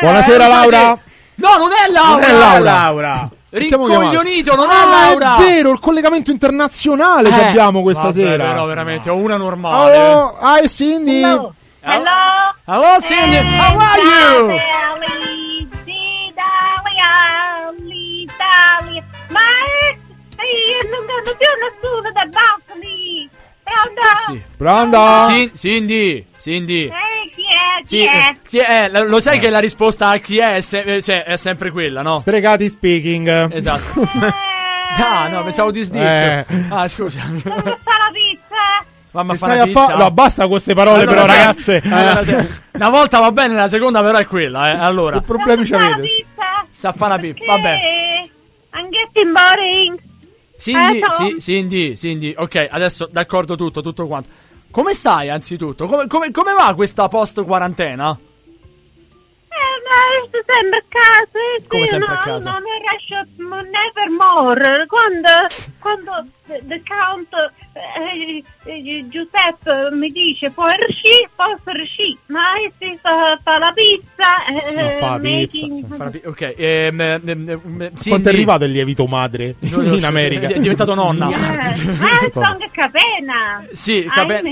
Buonasera, eh, Laura. che- No, non è Laura. Non è Laura. Laura. Rincoglionito, non è Ah, Laura. È vero, il collegamento internazionale che Eh, abbiamo questa vabbè, sera. Però veramente, ho una normale. Oh, hi Cindy. Hello. Hello. Hello, Cindy. How are you? Ma eh, eh, non, non c'è nessuno da balcony. Pronto? Sì. Pronto? Sì, Cindy. Cindy. Eh, chi è? Chi Sì, è? eh, chi è? Lo lo sai che la risposta a chi è, è, se- eh, cioè, è sempre quella, no? Stregati speaking. Esatto. Ah, no, pensavo di sdick. Eh. Ah, scusa. Sta la pizza? Mamma stai a fa-. No, basta con queste parole, Allora, però, ragazze. allora, sai- una volta va bene, la seconda però è quella, eh. Allora. Che problemi ci avete? Pizza? Sta a fa una pippa. Vabbè. Eh, I'm getting boring. Cindy, Eh, sì, Cindy, Cindy. Ok, adesso d'accordo tutto, tutto quanto. Come stai, anzitutto? Come, come- come va questa post quarantena? Eh, ma sto sempre a casa. eh, Come sì, sempre a no, casa? No, non riesco m- nevermore. Quando, quando the, count eh, eh, Giuseppe mi dice puoi riuscire, posso riuscire. Ma eh, si fa, fa la pizza. eh, fa la pizza, making- Fa una pi- Ok, ehm, ehm, ehm, ehm, Cindy. Quanto è arrivato il lievito madre lo in America? È diventato nonna. Eh, ah, sto in capena. Sì, Capena.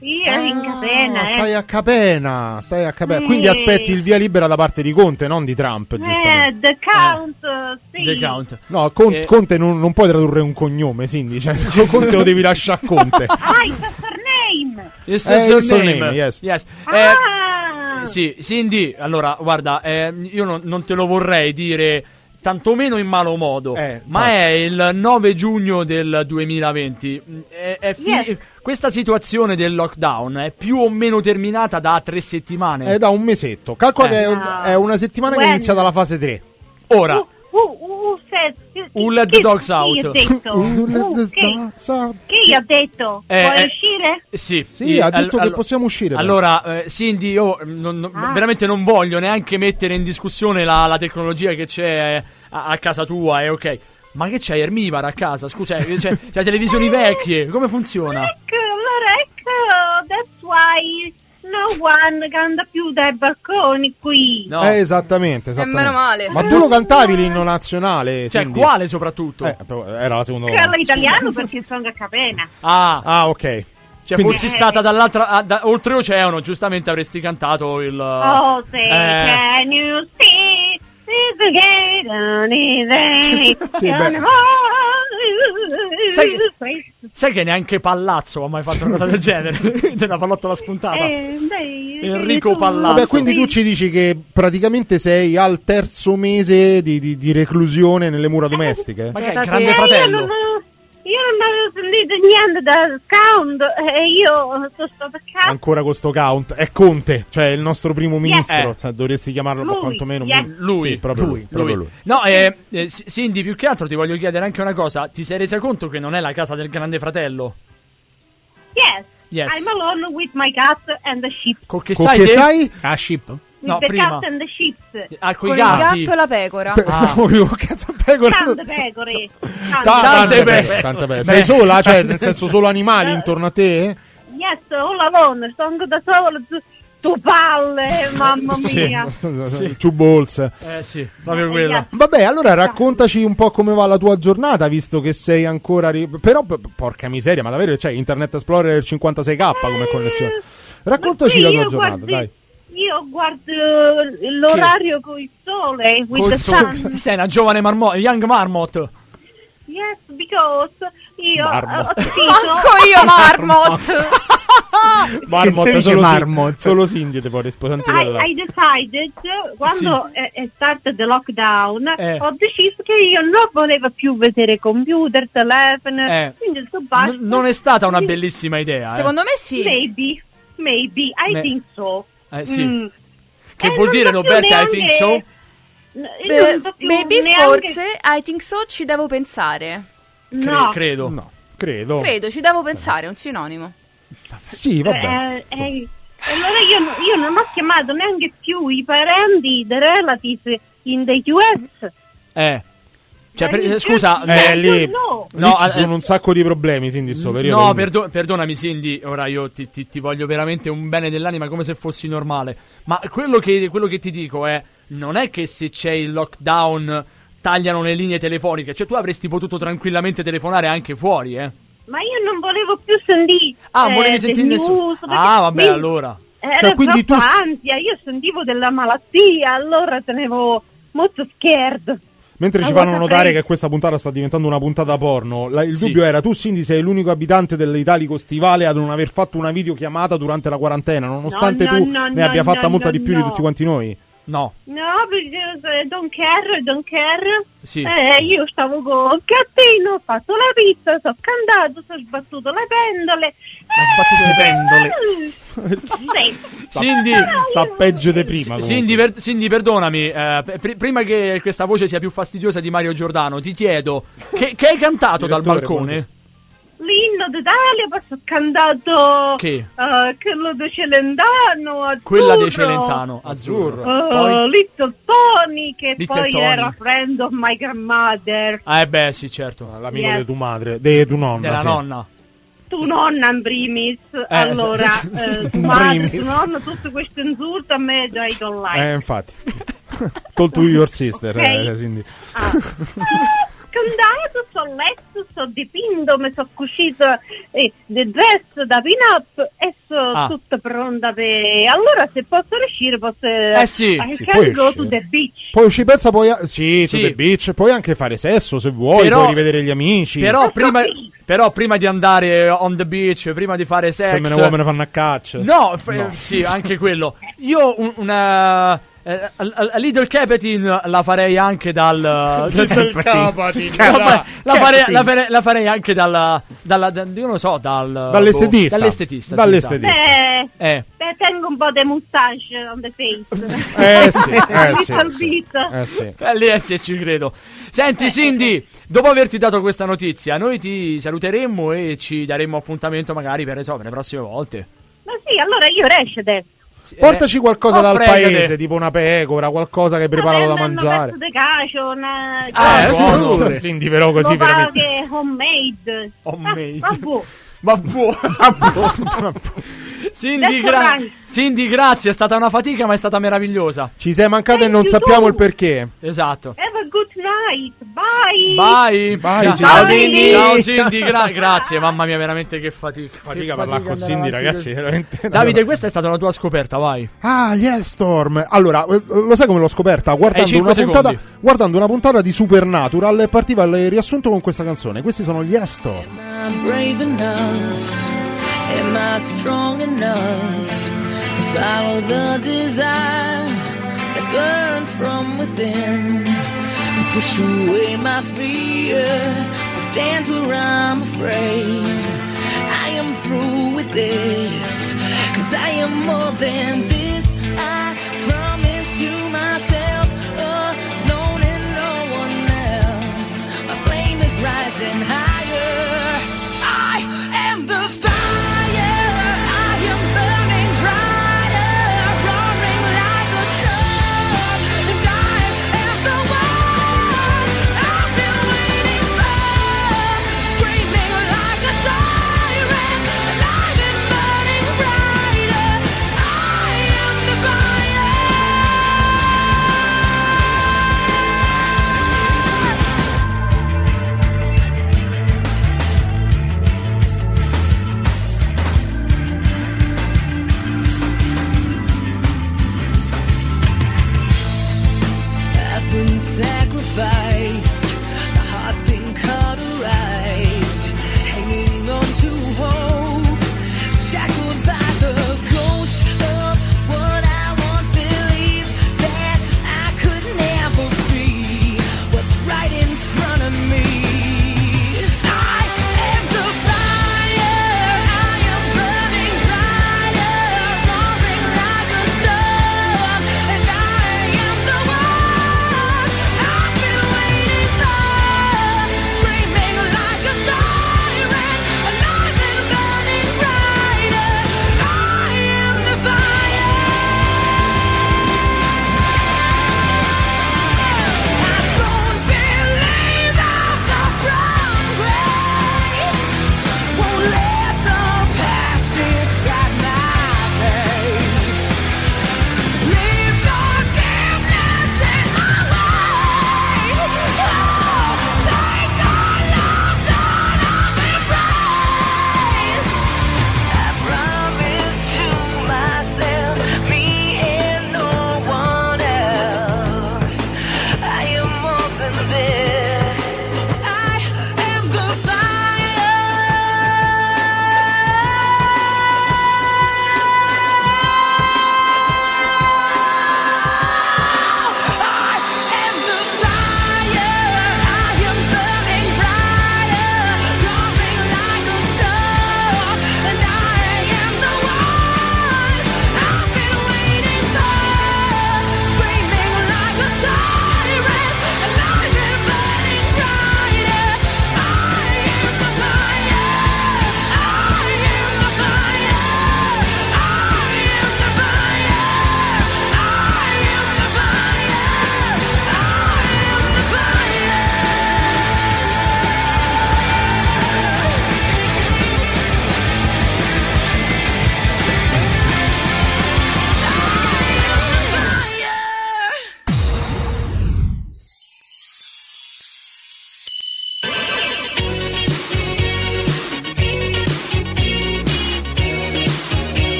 I'm in- Io in capena, Ah, eh. stai a Capena, stai a Capena. Sì. Quindi aspetti il via libera da parte di Conte, non di Trump, giustamente. Eh, the count, sì. The count. No, Con- Eh. Conte non, non puoi tradurre un cognome, Cindy. Cioè, Conte lo devi lasciare a Conte. Ah, il surname. Il Eh, surname, name. yes. Eh, Ah. sì, Cindy, allora, guarda, eh, io non, non te lo vorrei dire tantomeno in malo modo, Eh, ma è il 9 giugno del 2020. È- è fi- Yes. Questa situazione del lockdown è più o meno terminata da tre settimane. È da un mesetto. Calcola Eh. che è, è una settimana che è iniziata la fase 3. Ora, Uh, uh, uh, chi- Who let the dogs out? Who let the dogs out? Chi ha detto? Eh, Puoi eh, uscire? sì, Sì, i- ha detto che allo- possiamo uscire. Allora, eh, Cindy, io mm, non- non- Ah. veramente non voglio neanche mettere in discussione la, la tecnologia che c'è eh, a, a casa tua, è ok. Ma che c'è Ermivara a casa? Scusa, c'è, c'è televisioni vecchie, come funziona? Ecco, allora ecco, that's why no one canta più dai balconi qui. Eh, esattamente, esattamente. meno male. Ma tu lo cantavi l'inno nazionale? Cioè, Cindy? quale soprattutto? Eh, era la seconda Quello volta. italiano perché sono a capena. Ah, Ah, ok. cioè Quindi- fossi stata dall'altra, da- oltreoceano, giustamente avresti cantato il... Oh, say, eh, can you see? Sì. Sai, sai che neanche Pallazzo ha mai fatto una cosa del genere? Della pallottola spuntata. Eh, dai, Enrico Pallazzo. Vabbè, quindi tu ci dici che praticamente sei al terzo mese di, di- di reclusione nelle mura domestiche? Ma che è il grande te. fratello? Niente da Scound e io sono stata a casa. Ancora con sto count. È Conte, cioè il nostro primo ministro. Eh. Cioè, dovresti chiamarlo Lui, quantomeno. yes. mi- Lui, Sì, proprio lui. proprio lui. No, eh, eh, Cindy, più che altro ti voglio chiedere anche una cosa. Ti sei resa conto che non è la casa del grande fratello? Yes. Yes. I'm alone with my cat and the sheep. Con che Con stai che te? stai? Ah, ship? No, the prima. cat and the sheep. Ah, coi Con il gatti. gatto e la pecora. Ah. Oh, cazzo, pecora. Tante pecore. Ta- Tante. Tante pecore. pecore, tante pecore. Sei sola? Cioè, nel senso solo animali intorno a te? Yes, all alone. Sono da sola. Tu, palle, mamma mia. Sì. Two balls. Eh sì, proprio quello. Vabbè, allora raccontaci un po' come va la tua giornata, visto che sei ancora. ri- Però, p- porca miseria, ma davvero c'è Internet Explorer 56k come connessione. Raccontaci la tua Io giornata, guardi- dai. Io guardo l'orario con il sole, with Col the sole. sun. Sei una giovane marmot, young marmot. Yes, because io Marmot. ho capito. Manco io, Marmot. Marmot, si solo, Marmot? Sì, solo Cindy ti può rispondere. I, I decided quando è, è started the lockdown Eh. ho deciso che io non volevo più vedere computer, telefono Eh. quindi sto basta N- non è stata una bellissima idea. eh. Secondo me sì. maybe maybe I Me- think so Eh, sì. Mm. Che Eh, vuol dire, so Roberta? I neanche- think so? Beh, non so neanche- forse I think so ci devo pensare. Cre- no credo. No, credo. Credo, ci devo pensare, è un sinonimo. Sì, vabbè. Eh, eh, allora io, io non ho chiamato neanche più i parenti, the relatives in the US. Eh. Cioè, per- scusa, Eh, no, lì, no. lì No, ci eh, sono un sacco di problemi, Cindy, in sto periodo. No, perdo- perdonami Cindy, ora io ti, ti- ti voglio veramente un bene dell'anima come se fossi normale. Ma quello che, quello che ti dico è, non è che se c'è il lockdown tagliano le linee telefoniche, cioè tu avresti potuto tranquillamente telefonare anche fuori, eh. Ma io non volevo più sentire. Ah, eh, volevi sentire nessuno. Ah, vabbè, mi- allora. Era Cioè, quindi tu ansia, io sentivo della malattia, allora tenevo molto scared. Mentre ci Allora, fanno notare che questa puntata sta diventando una puntata porno, la- il Sì. dubbio era tu, Cindy, sei l'unico abitante dell'Italico Stivale a non aver fatto una videochiamata durante la quarantena, nonostante No, no, tu no, ne no, abbia fatta no, molta no, di più no. di tutti quanti noi. No. No, perché eh, don't care, don't care. Sì. Eh, io stavo con il gattino, ho fatto la pizza, sono cantato, sono sbattuto le pendole. Ha sbattuto le pendole. Sì. Sta, Cindy, sta peggio di prima. Cindy, per- Cindy, perdonami, eh, pr- prima che questa voce sia più fastidiosa di Mario Giordano, ti chiedo, che, che hai cantato dal balcone? L'inno d'Italia, poi ho cantato Che? eh, quello di Celentano, azzurro, Quella di Celentano, azzurro. eh, Poi? Little Tony, che Little poi Tony. era friend of my grandmother. Eh beh, sì, certo. L'amico Yes. di tua madre, di tua nonna. Della sì. nonna. Tu nonna in primis, allora, eh, tu In madre, primis. tu nonna, tutto questo insulto a me già I don't like. Eh, infatti. Told to your sister, Ok. eh, Cindy. Ah. Cantato, sono letto, sono dipinto, mi sono cucito eh, dress da pin-up e sono Ah. tutta pronta per... Allora se posso uscire posso... Eh sì. I Sì, puoi go uscire. to the beach. Poi ci pensa poi a... Sì, Sì. to the beach, puoi anche fare sesso se vuoi, Però- puoi rivedere gli amici. Però prima, però prima di andare on the beach, prima di fare sex... Femmine e uomini fanno a caccia. No, f- sì, anche quello. Io un- una... eh, a, a- Little Capetin la farei anche dal... Little Capetin, la, la farei, Capetin. la farei- anche dalla... dalla da- io non lo so, dal... Dall'estetista. boh, dall'estetista. sì, Dall'estetista. esatto. Beh, Eh. beh, tengo un po' di moustache on the face. Eh sì, eh sì, sì. Eh sì. Eh, lì eh, sì, ci credo. Senti, Cindy, dopo averti dato questa notizia, noi ti saluteremmo e ci daremo appuntamento magari per, so, per le prossime volte. Ma sì, allora io resce adesso. Sì, Portaci eh, qualcosa oh, dal fregate. paese, tipo una pecora, qualcosa che hai preparato da mangiare. Un pezzo di cacio, una... Ah, Eh, buono. Cindy, però così veramente. che homemade. Homemade. Ah, vabbè. Ma buono. Cindy, gra-. Cindy, grazie, è stata una fatica, ma è stata meravigliosa. Ci sei mancato e non sappiamo too. il perché. Esatto. Good night. Bye. Bye. Bye, Ciao, Cindy. Ciao Cindy, gra- grazie. Mamma mia, veramente che fatica. Fatica Che parlare con Cindy, ragazzi, veramente. Davide, questa è stata la tua scoperta, vai. Ah, gli Hellstorm. Allora, eh, lo sai come l'ho scoperta? Guardando cinque una, puntata, guardando una puntata di Supernatural e partiva il riassunto con questa canzone. Questi sono gli Hellstorm. Am I brave enough? Am I strong enough to follow the desire that burns from within? Push away my fear, to stand where I'm afraid. I am through with this, cause I am more than this. I promise to myself, alone and no one else. My flame is rising higher.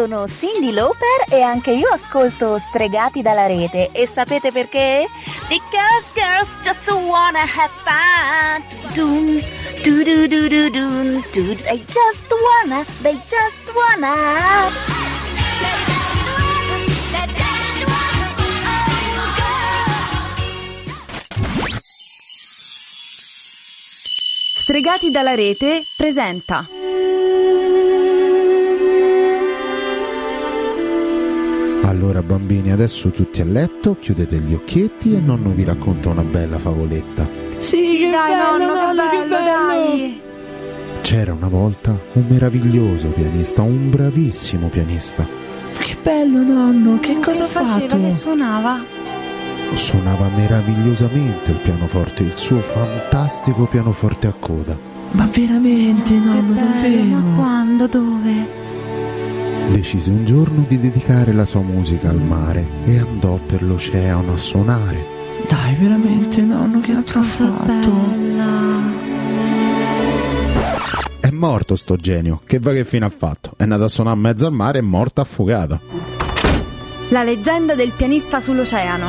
Sono Cindy Lauper e anche io ascolto Stregati dalla rete. E sapete perché? Because girls just wanna have fun. Dun, du du du du dun, du. They just wanna, they just wanna. Stregati dalla rete presenta Allora bambini, adesso tutti a letto, chiudete gli occhietti e nonno vi racconta una bella favoletta. Sì, che dai, bello, nonno, nonno, che che bello, dai. C'era una volta un meraviglioso pianista, un bravissimo pianista. Che bello nonno, che cosa ha faceva? fatto? Che suonava? Suonava meravigliosamente il pianoforte, il suo fantastico pianoforte a coda. Ma veramente, nonno, davvero? Quando? Dove? Decise un giorno di dedicare la sua musica al mare e andò per l'oceano a suonare. Dai, veramente, nonno, che altro ha fatto? È morto sto genio, che va che fine ha fatto? È andato a suonare in mezzo al mare e è morto affogato. La leggenda del pianista sull'oceano.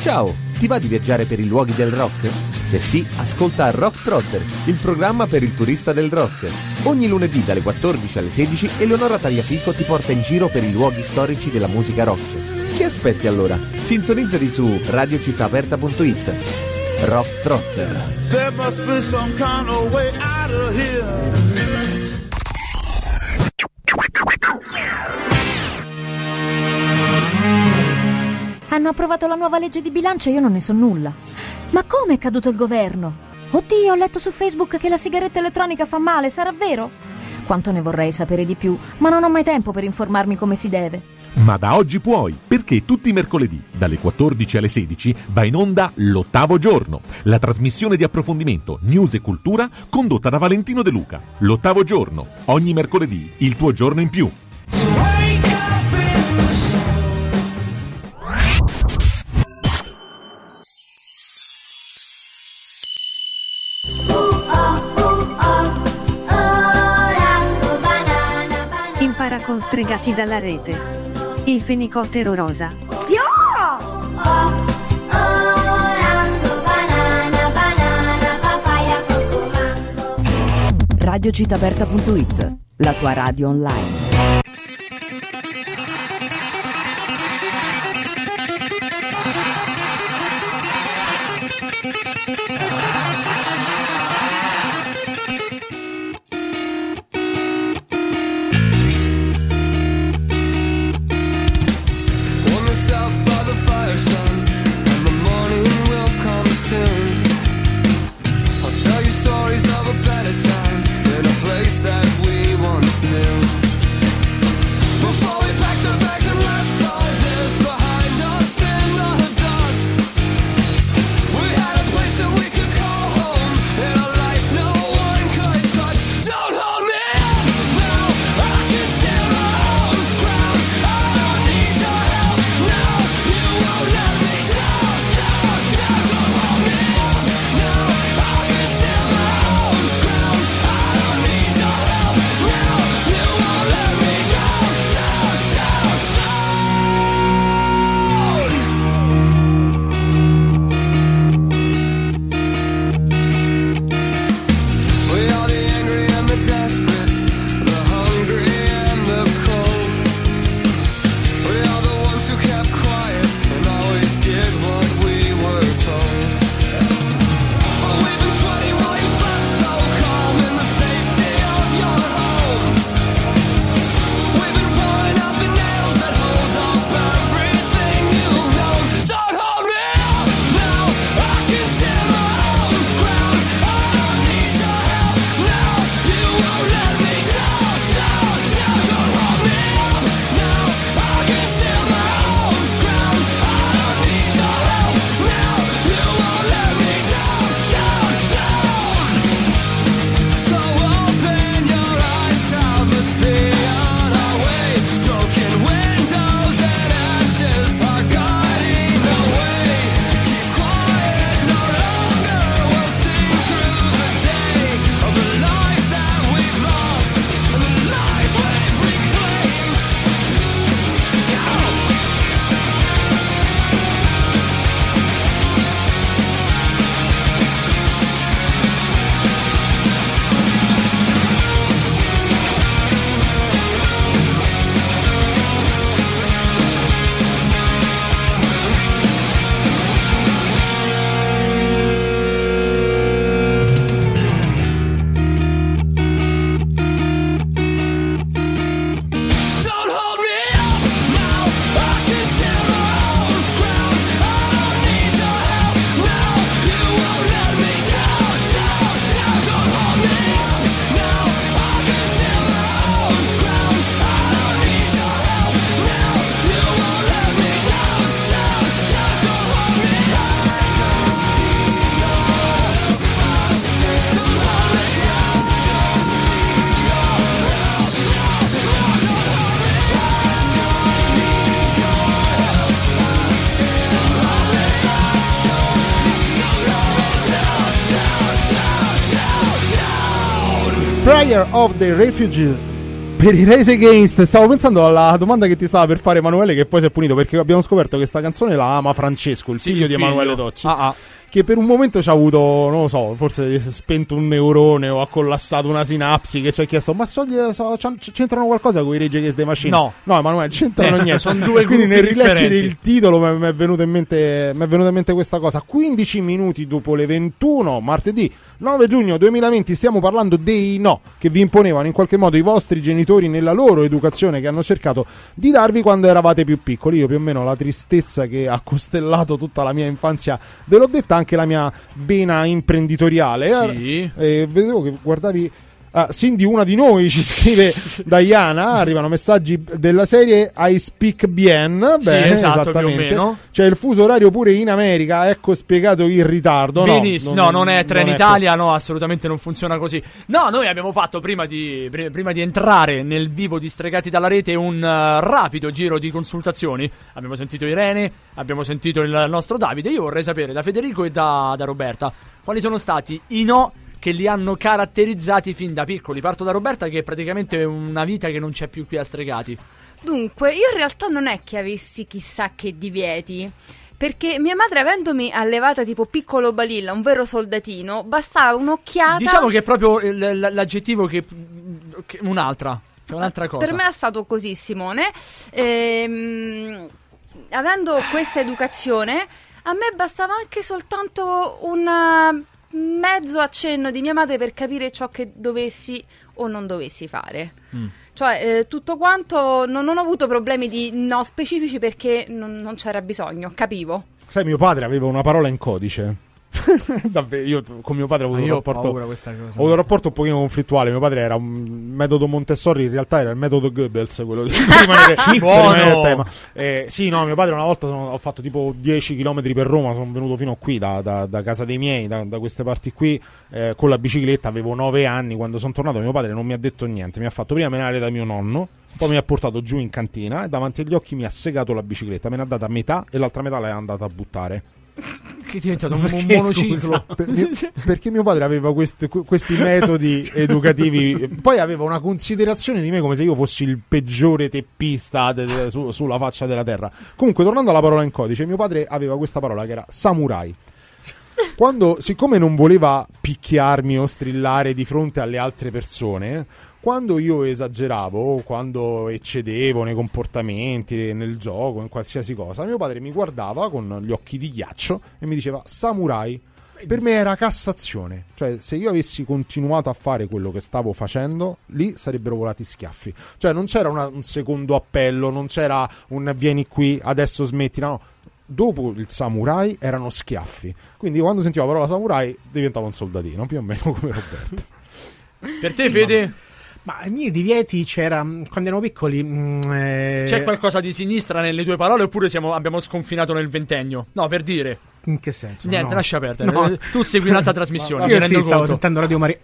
Ciao, ti va di viaggiare per i luoghi del rock? Se sì, ascolta Rock Trotter, il programma per il turista del rock. Ogni lunedì dalle 14 alle 16 Eleonora Tagliafico ti porta in giro per i luoghi storici della musica rock. Che aspetti allora? Sintonizzati su radiocittaaperta.it. Rock Trotter. There must be some kind of way out of here. Hanno approvato la nuova legge di bilancio e io non ne so nulla. Ma come è caduto il governo? Oddio, ho letto su Facebook che la sigaretta elettronica fa male, sarà vero? Quanto ne vorrei sapere di più, ma non ho mai tempo per informarmi come si deve. Ma da oggi puoi, perché tutti i mercoledì, dalle 14 alle 16, va in onda l'ottavo giorno, la trasmissione di approfondimento, news e cultura condotta da Valentino De Luca. L'ottavo giorno, ogni mercoledì, il tuo giorno in più. Stregati dalla rete. Il fenicottero rosa. Radiocitaperta.it, la tua radio online. Of the Refugees per i Race Against. Stavo pensando alla domanda che ti stava per fare Emanuele, che poi si è punito perché abbiamo scoperto che questa canzone la ama Francesco, il figlio il di figlio. Emanuele Docci. Ah, ah. Che per un momento ci ha avuto, non lo so, forse si è spento un neurone o ha collassato una sinapsi. Che ci ha chiesto: Ma so, so- c'entrano qualcosa con i Rage Against the Machine? No. no, Emanuele, c'entrano Eh, niente. sono due Quindi nel rileggere il titolo mi mi è venuta in mente mi è venuta in mente questa cosa 15 minuti dopo le 21 martedì 9 giugno 2020 stiamo parlando dei no che vi imponevano in qualche modo i vostri genitori nella loro educazione che hanno cercato di darvi quando eravate più piccoli io più o meno la tristezza che ha costellato tutta la mia infanzia ve l'ho detta anche la mia vena imprenditoriale Sì. Eh, vedevo che guardavi Ah, Cindy, una di noi, ci scrive Diana. Arrivano messaggi della serie I speak bien. Sì, Bene, esatto, esattamente. C'è il fuso orario pure in America. Ecco spiegato il ritardo. No, Benissimo, no, non è Trenitalia, no, assolutamente non funziona così. No, noi abbiamo fatto prima di, pri- prima di entrare nel vivo di Stregati dalla rete un eh, rapido giro di consultazioni. Abbiamo sentito Irene, abbiamo sentito il nostro Davide. Io vorrei sapere da Federico e da, da Roberta quali sono stati i no che li hanno caratterizzati fin da piccoli. Parto da Roberta che è praticamente una vita che non c'è più qui a Stregati. Dunque, io in realtà non è che avessi chissà che divieti. Perché mia madre, avendomi allevata tipo piccolo balilla, un vero soldatino, bastava un'occhiata. Diciamo che è proprio l- l- l'aggettivo che, che- un'altra, un'altra cosa. Per me è stato così, Simone. Ehm, avendo questa educazione, a me bastava anche soltanto un eh, mezzo accenno di mia madre per capire ciò che dovessi o non dovessi fare. Mm. Cioè, eh, tutto quanto non, non ho avuto problemi di no specifici perché non, non c'era bisogno, capivo. Sai, mio padre aveva una parola in codice. Davvero, io con mio padre ho avuto Ah, un rapporto. Ho avuto un rapporto un pochino conflittuale. Mio padre era un metodo Montessori, in realtà era il metodo Goebbels, quello di rimanere, rimanere al tema. Eh, sì, no, mio padre una volta sono- ho fatto tipo 10 km per Roma, sono venuto fino qui da, da- da casa dei miei, da, da queste parti qui, eh, con la bicicletta, avevo 9 anni, quando sono tornato mio padre non mi ha detto niente, mi ha fatto prima menare da mio nonno, poi mi ha portato giù in cantina e davanti agli occhi mi ha segato la bicicletta, me ne ha data metà e l'altra metà l'è andata a buttare. Che è diventato un Perché, monociclo. scusa? Per- mio- perché mio padre aveva queste- que- questi metodi educativi, poi aveva una considerazione di me come se io fossi il peggiore teppista de- de- su- sulla faccia della terra. Comunque, tornando alla parola in codice, mio padre aveva questa parola che era samurai. Quando, siccome non voleva picchiarmi o strillare di fronte alle altre persone, quando io esageravo, o quando eccedevo nei comportamenti, nel gioco, in qualsiasi cosa, mio padre mi guardava con gli occhi di ghiaccio e mi diceva samurai. Per me era Cassazione, cioè se io avessi continuato a fare quello che stavo facendo, lì sarebbero volati schiaffi. Cioè non c'era una- un secondo appello, non c'era un vieni qui, adesso smetti, no. Dopo il samurai erano schiaffi. Quindi quando sentivo la parola samurai diventavo un soldatino, più o meno come Roberto. Per te, Fede, Ma i miei divieti c'era mh, quando erano piccoli. mh, eh, c'è qualcosa di sinistra nelle tue parole oppure siamo- abbiamo sconfinato nel ventennio? No, per dire. In che senso? Niente, No. lascia perdere. No. Tu segui un'altra trasmissione, Io sì, stavo sentendo Radio Maria.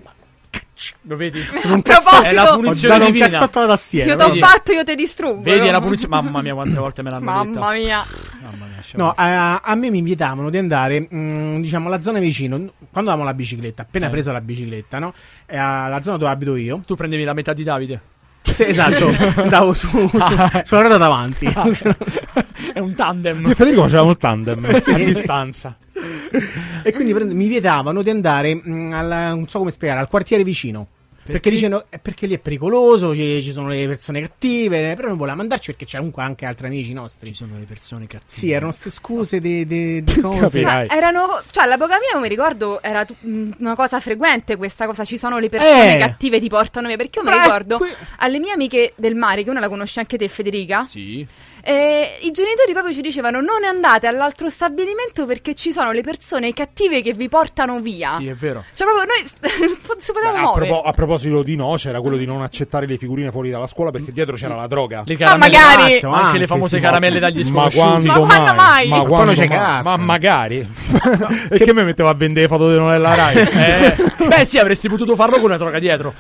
Lo vedi? Un cazzotto. È la punizione un divina. cazzotto alla tastiera. Io t'ho fatto, io te distruggo. Vedi, è la punizione. Mamma mia, quante volte me l'hanno Mamma mia. Mamma mia, No, a, a me mi invietavano di andare, mh, diciamo, alla zona vicino. Quando avevamo la bicicletta, appena Eh. preso la bicicletta, no? E alla zona dove abito io. Tu prendevi la metà di Davide. Sì, esatto, andavo su, su- sulla ruota davanti. È un tandem. Io e Federico facevamo il tandem Sì. a distanza. E quindi prende- mi vietavano di andare, mh, al, non so come spiegare, al quartiere vicino. Perché, dicendo eh, perché lì è pericoloso, ci, ci sono le persone cattive, però non volevamo andarci perché c'era comunque anche altri amici nostri. Ci sono le persone cattive. Sì, erano queste scuse di, di- di cose. Ma erano, cioè, all'epoca mia, mi ricordo, era tu- mh, una cosa frequente questa cosa. Ci sono le persone Eh. cattive ti portano via. Perché io mi ricordo que- alle mie amiche del mare, che una la conosci anche te, Federica. Sì. Eh, I genitori proprio ci dicevano: Non andate all'altro stabilimento perché ci sono le persone cattive che vi portano via. Sì, è vero. Cioè, proprio noi si potevamo A, muovere. propo- a proposito di no, c'era quello di non accettare le figurine fuori dalla scuola perché dietro c'era la droga. Le caramelle, magari- Esatto, anche, anche, le famose sì, caramelle sì. dagli Ma sconosciuti. quando, Ma quando mai? Ma Ma quando quando c'è mai? casca. Ma magari. e che me mettevo a vendere le foto di Nonella Rai? Eh, beh, sì, avresti potuto farlo con una droga dietro.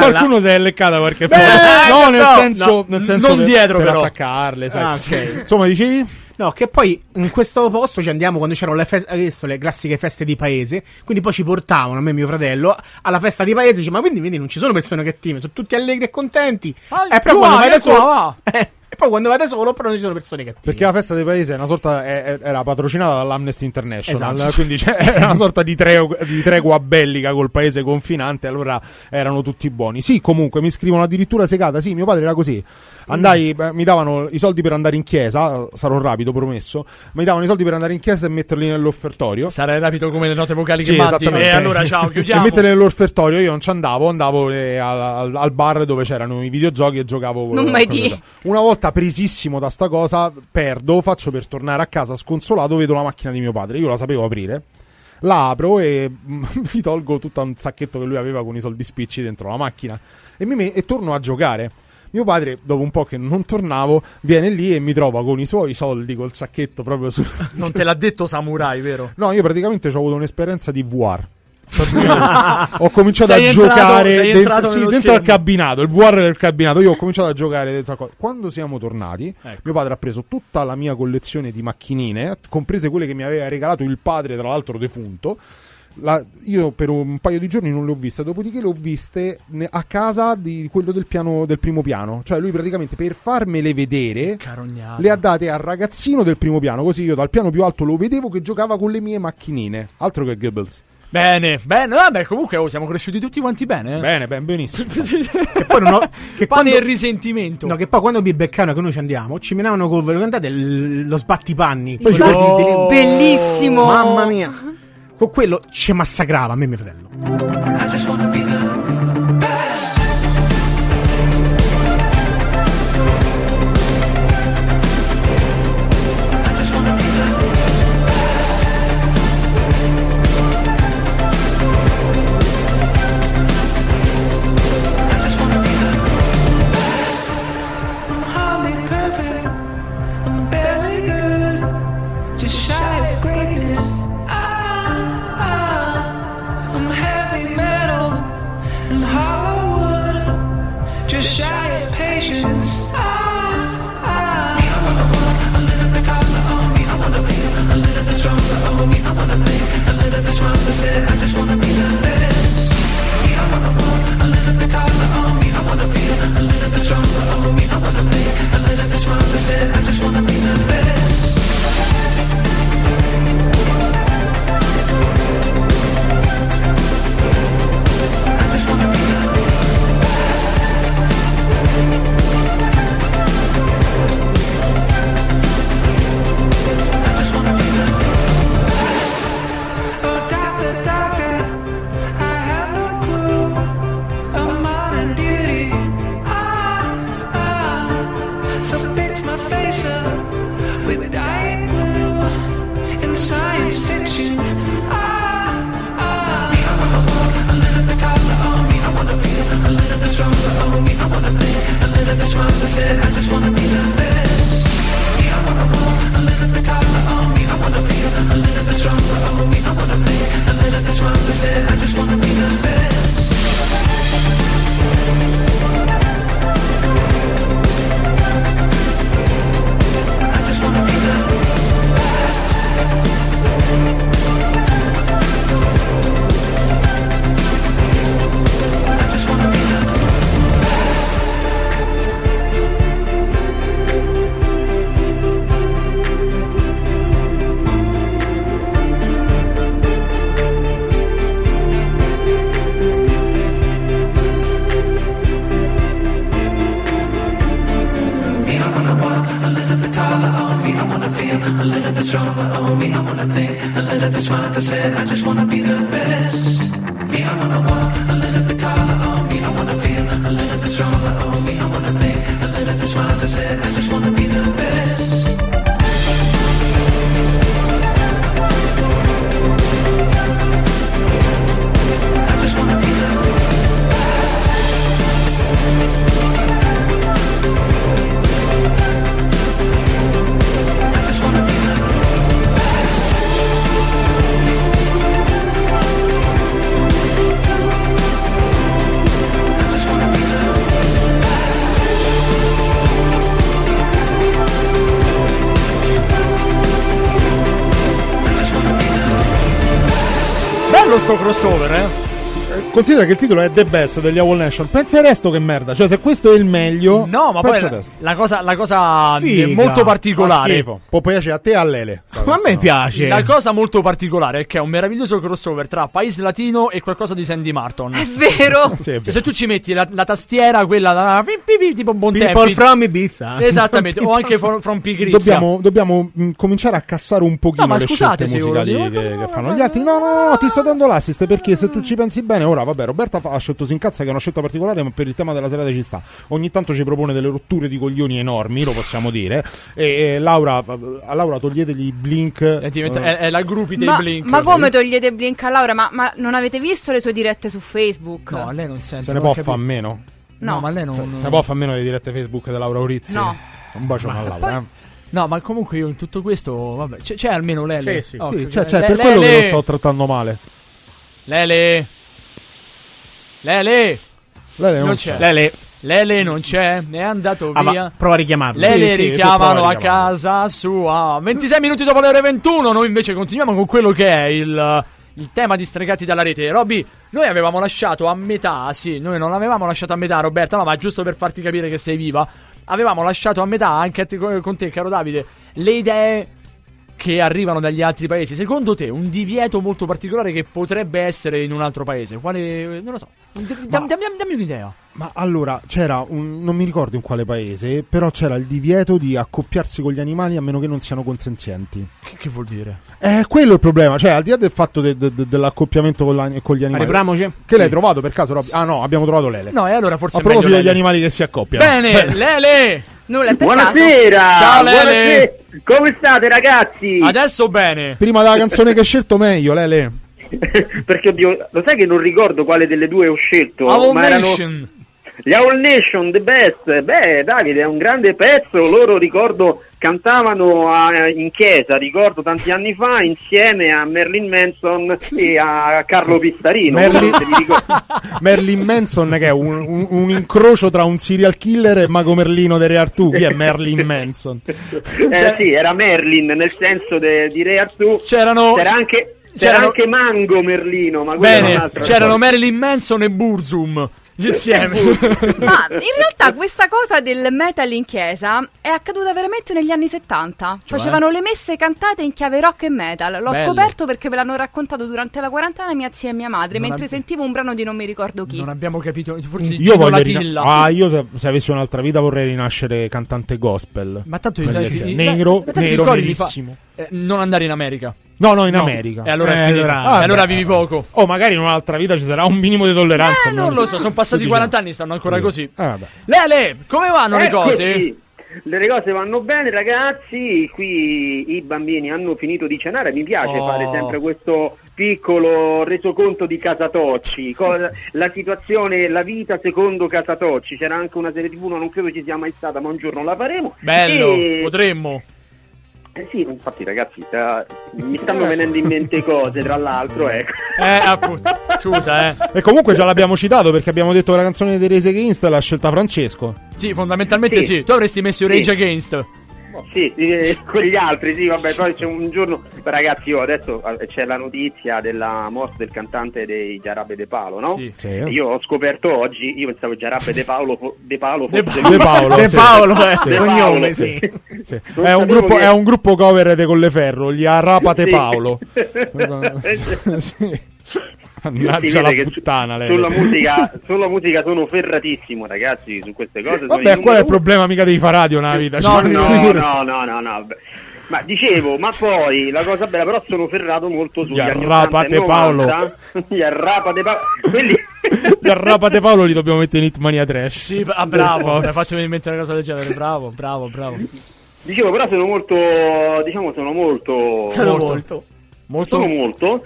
Qualcuno si è leccata qualche Beh, foto. No, nel no, senso, no, nel senso non per, dietro, per però. attaccarle, sai. Ah, ok. Insomma, dicevi? No, che poi in questo posto ci andiamo quando c'erano le, feste, le classiche feste di paese. Quindi poi ci portavano, a me e mio fratello, alla festa di paese. Dice, ma quindi vedi, non ci sono persone cattive, sono tutti allegri e contenti. e però tu quando vai, da eh, qua, solo. Va. E poi quando vai da solo, però non ci sono persone cattive. Perché la festa dei paesi è una sorta, è- era patrocinata dall'Amnesty International, Esatto. quindi c'è- era una sorta di, treo- di tregua bellica col paese confinante, allora erano tutti buoni. Sì, comunque mi scrivono addirittura segata, sì, mio padre era così. Andai, beh, mi davano i soldi per andare in chiesa, sarò rapido, promesso, mi davano i soldi per andare in chiesa e metterli nell'offertorio. Sarai rapido come le note vocali Sì, che mandi. esattamente. E allora ciao, E chiudiamo. mettere nell'offertorio io non ci andavo, andavo eh, al, al- bar dove c'erano i videogiochi e giocavo. Non con- mai le- Una volta presissimo da sta cosa, perdo, faccio per tornare a casa sconsolato, vedo la macchina di mio padre, io la sapevo aprire. La apro e mm, mi tolgo tutto un sacchetto che lui aveva con i soldi spicci dentro la macchina e, mi me- e torno a giocare. Mio padre, dopo un po' che non tornavo, viene lì e mi trova con i suoi soldi col sacchetto proprio su. Non te l'ha detto Samurai, vero? No, io praticamente ho avuto un'esperienza di VR. ho cominciato Sei a entrato- giocare dentro, sì, dentro al cabinato, il VR del cabinato. Io ho cominciato a giocare dentro al co- Quando siamo tornati, Ecco. mio padre ha preso tutta la mia collezione di macchinine, comprese quelle che mi aveva regalato il padre, tra l'altro defunto. La- io per un paio di giorni non le ho viste, dopodiché le ho viste a casa di quello del, piano, del primo piano. Cioè, lui praticamente per farmele vedere Carognato. le ha date al ragazzino del primo piano. Così io dal piano più alto lo vedevo che giocava con le mie macchinine. Altro che Goebbels. Bene, bene, vabbè, comunque oh, siamo cresciuti tutti quanti bene. eh. Bene, ben, benissimo. Che poi non ho. Che quando, e risentimento. no, che poi quando mi beccavano che noi ci andiamo, ci menavano col guardate il- lo sbattipanni. Poi Il ci delle- Bellissimo. Mamma mia. Con quello ci massacrava a me e mio fratello. A little bit stronger on me. I wanna think a little bit smarter. Said I just wanna be the best. Me, I wanna walk a little bit taller on me. I wanna feel a little bit stronger on me. I wanna think a little bit smarter. Said I just wanna crossover, eh? Considera che il titolo è The Best degli Owl Nation. Pensa il resto che merda. Cioè, se questo è il meglio. No, ma poi la, la cosa, la cosa Figa. molto particolare. Può piacere a te e a Lele. Ma a me piace. La cosa molto particolare è che è un meraviglioso crossover tra Paese Latino e qualcosa di Sandy Martin. È vero. Sì, è Cioè, vero. se tu ci metti la, la tastiera, quella da pi- pi- pi- tipo Bontempi, People from Ibiza. Esattamente, o anche from, from Pigrizia. Dobbiamo, dobbiamo mh, cominciare a cassare un pochino No, ma le scusate scelte musicali che, che fanno gli altri. No, no, no, no, ti sto dando l'assist perché se tu ci pensi bene, ora vabbè, Roberta ha scelto Sincazza che è una scelta particolare, ma per il tema della serata ci sta. Ogni tanto ci propone delle rotture di coglioni enormi, lo possiamo dire. E, e Laura, a Laura toglietegli i blink. È, diventa- eh, è- è la gruppi dei Ma, Blink. ma come togliete Blink a Laura? Ma, ma non avete visto le sue dirette su Facebook? No, lei non sente. se ne può fare a meno. No, No. ma lei non. Se ne può fare a meno delle dirette Facebook di Laura Urizzi. No. Un bacione a Laura. eh. No, ma comunque io in tutto questo, vabbè, c'è, c'è almeno Lele. Sì, sì, Oh, sì, ok. cioè, cioè, Le- per quello che lo sto trattando male. Lele. Lele. Lele non, Non c'è. Lele. Lele non c'è, è andato Ah, via. prova a richiamarlo. Lele Sì, sì, richiamano prova a a casa sua. 26 minuti dopo le ore 21. Noi invece continuiamo con quello che è il, il tema di stregati dalla rete. Robby, noi avevamo lasciato a metà. Sì, noi non l'avevamo lasciato a metà, Roberta. No, ma giusto per farti capire che sei viva. Avevamo lasciato a metà anche a te- con te, caro Davide, le idee che arrivano dagli altri paesi. Secondo te, un divieto molto particolare che potrebbe essere in un altro paese? Quale. Non lo so. D- dammi, dammi- dammi un'idea. Ma allora c'era un. non mi ricordo in quale paese, però c'era il divieto di accoppiarsi con gli animali a meno che non siano consenzienti. Che, che vuol dire? Eh, quello è il problema. Cioè, al di là del fatto de- de- de- dell'accoppiamento con, la- con gli animali. Ribramoci? Che l'hai trovato per caso, Robby? Ah, no, abbiamo trovato Lele. No, e allora forse a proposito degli animali che si accoppiano. Bene, Lele! Nulla per Buonasera! Ciao, Lele! buonasera. Come state ragazzi? Adesso bene. Prima della canzone che hai scelto, meglio, Lele. Perché oddio, lo sai che non ricordo quale delle due ho scelto? Owl ma erano Nation. gli Owl Nation, The Best. Beh, Davide, è un grande pezzo. Loro ricordo cantavano a- in chiesa, ricordo tanti anni fa, insieme a Merlin Manson e a Carlo Pistarino. Merlin- Merlin Manson, che è un, un- un incrocio tra un serial killer e Mago Merlino di Re Artù. Chi è Merlin Manson? Eh, sì, era Merlin nel senso de- di Re Artù. C'erano- C'era anche, c'era c'erano- anche Mango Merlino, ma Bene, c'erano storia. Marilyn Manson e Burzum insieme. Ma in realtà questa cosa del metal in chiesa è accaduta veramente negli anni 70. Cioè? Facevano le messe cantate in chiave rock e metal. L'ho Belle. scoperto perché me l'hanno raccontato durante la quarantena mia zia e mia madre, Non mentre ab- sentivo un brano di non mi ricordo chi. non abbiamo capito, forse Io voglio rina- Ah, io se, se avessi un'altra vita vorrei rinascere cantante gospel. Ma tanto Per i- dire, i- i- nero, ma tanto nero, nerissimo. Eh, non andare in America. No, no, in America. E allora Eh, è finita. allora- E allora ah, vivi poco. Oh, magari in un'altra vita ci sarà un minimo di tolleranza. Eh, non lo so, sono passati Tu 40 anni, stanno ancora Sì. così. Eh, vabbè. Lele, come vanno le Eccoci. cose? Le cose vanno bene ragazzi, qui i bambini hanno finito di cenare, mi piace Oh. fare sempre questo piccolo resoconto di Casatocci, la situazione, la vita secondo Casatocci, c'era anche una serie tv, non credo ci sia mai stata, ma un giorno la faremo. Bello, E- potremmo. Eh sì, infatti ragazzi, sta- mi stanno venendo in mente cose, tra l'altro, ecco. Eh, appunto. Scusa, eh. E comunque già l'abbiamo citato perché abbiamo detto che la canzone di Race Against l'ha scelta Francesco. Sì, fondamentalmente sì. Sì. Tu avresti messo Sì. Rage Against. Sì, eh, con gli altri, sì, vabbè, poi c'è un giorno, ragazzi, io adesso eh, c'è la notizia della morte del cantante dei Giarabbe De Paolo, no? Sì. Sì. Io ho scoperto oggi, io pensavo Giarabbe De Paolo, De Paolo De fosse De Paolo, De sì. Paolo, eh, Sì. De cognome, Paolo, sì. Sì. È, un gruppo, che- è un gruppo cover de Colleferro, gli Arrapate Sì. Paolo. sì. Mannaggia la puttana lei. sulla musica, sulla musica sono ferratissimo, ragazzi, su queste cose. Vabbè, qual è il problema? Mica devi fare radio nella vita. No, No, no, no, no, no. Ma dicevo, ma poi la cosa bella, però sono ferrato molto sugli Gli anni arrapate 80 e Paolo. 90. Gli arrapate Paolo. Quelli Gli Arrapate Paolo li dobbiamo mettere in Hitmania Trash. Sì, ah, bravo. hai fatto venire in mente una cosa del genere. Bravo, bravo, bravo. Dicevo, però sono molto, diciamo, sono molto... Sono molto. molto. Molto. Sono molto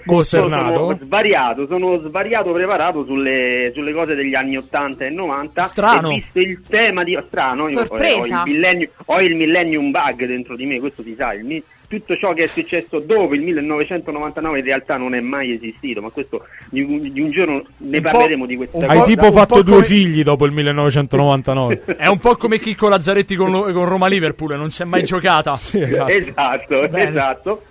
sono svariato, sono svariato preparato sulle, sulle cose degli anni 80 e 90 Strano. e visto il tema di strano Sorpresa. ho, il millennium, ho il millennium bug dentro di me questo si sa il mi- tutto ciò che è successo dopo il 1999 in realtà non è mai esistito ma questo di un, di un giorno ne Un parleremo di questa un Hai cosa tipo fatto due come- figli dopo il 1999. È un po' come Chicco Lazzaretti con, lo- con Roma Liverpool, non si è mai giocata. Sì, esatto. esatto, esatto.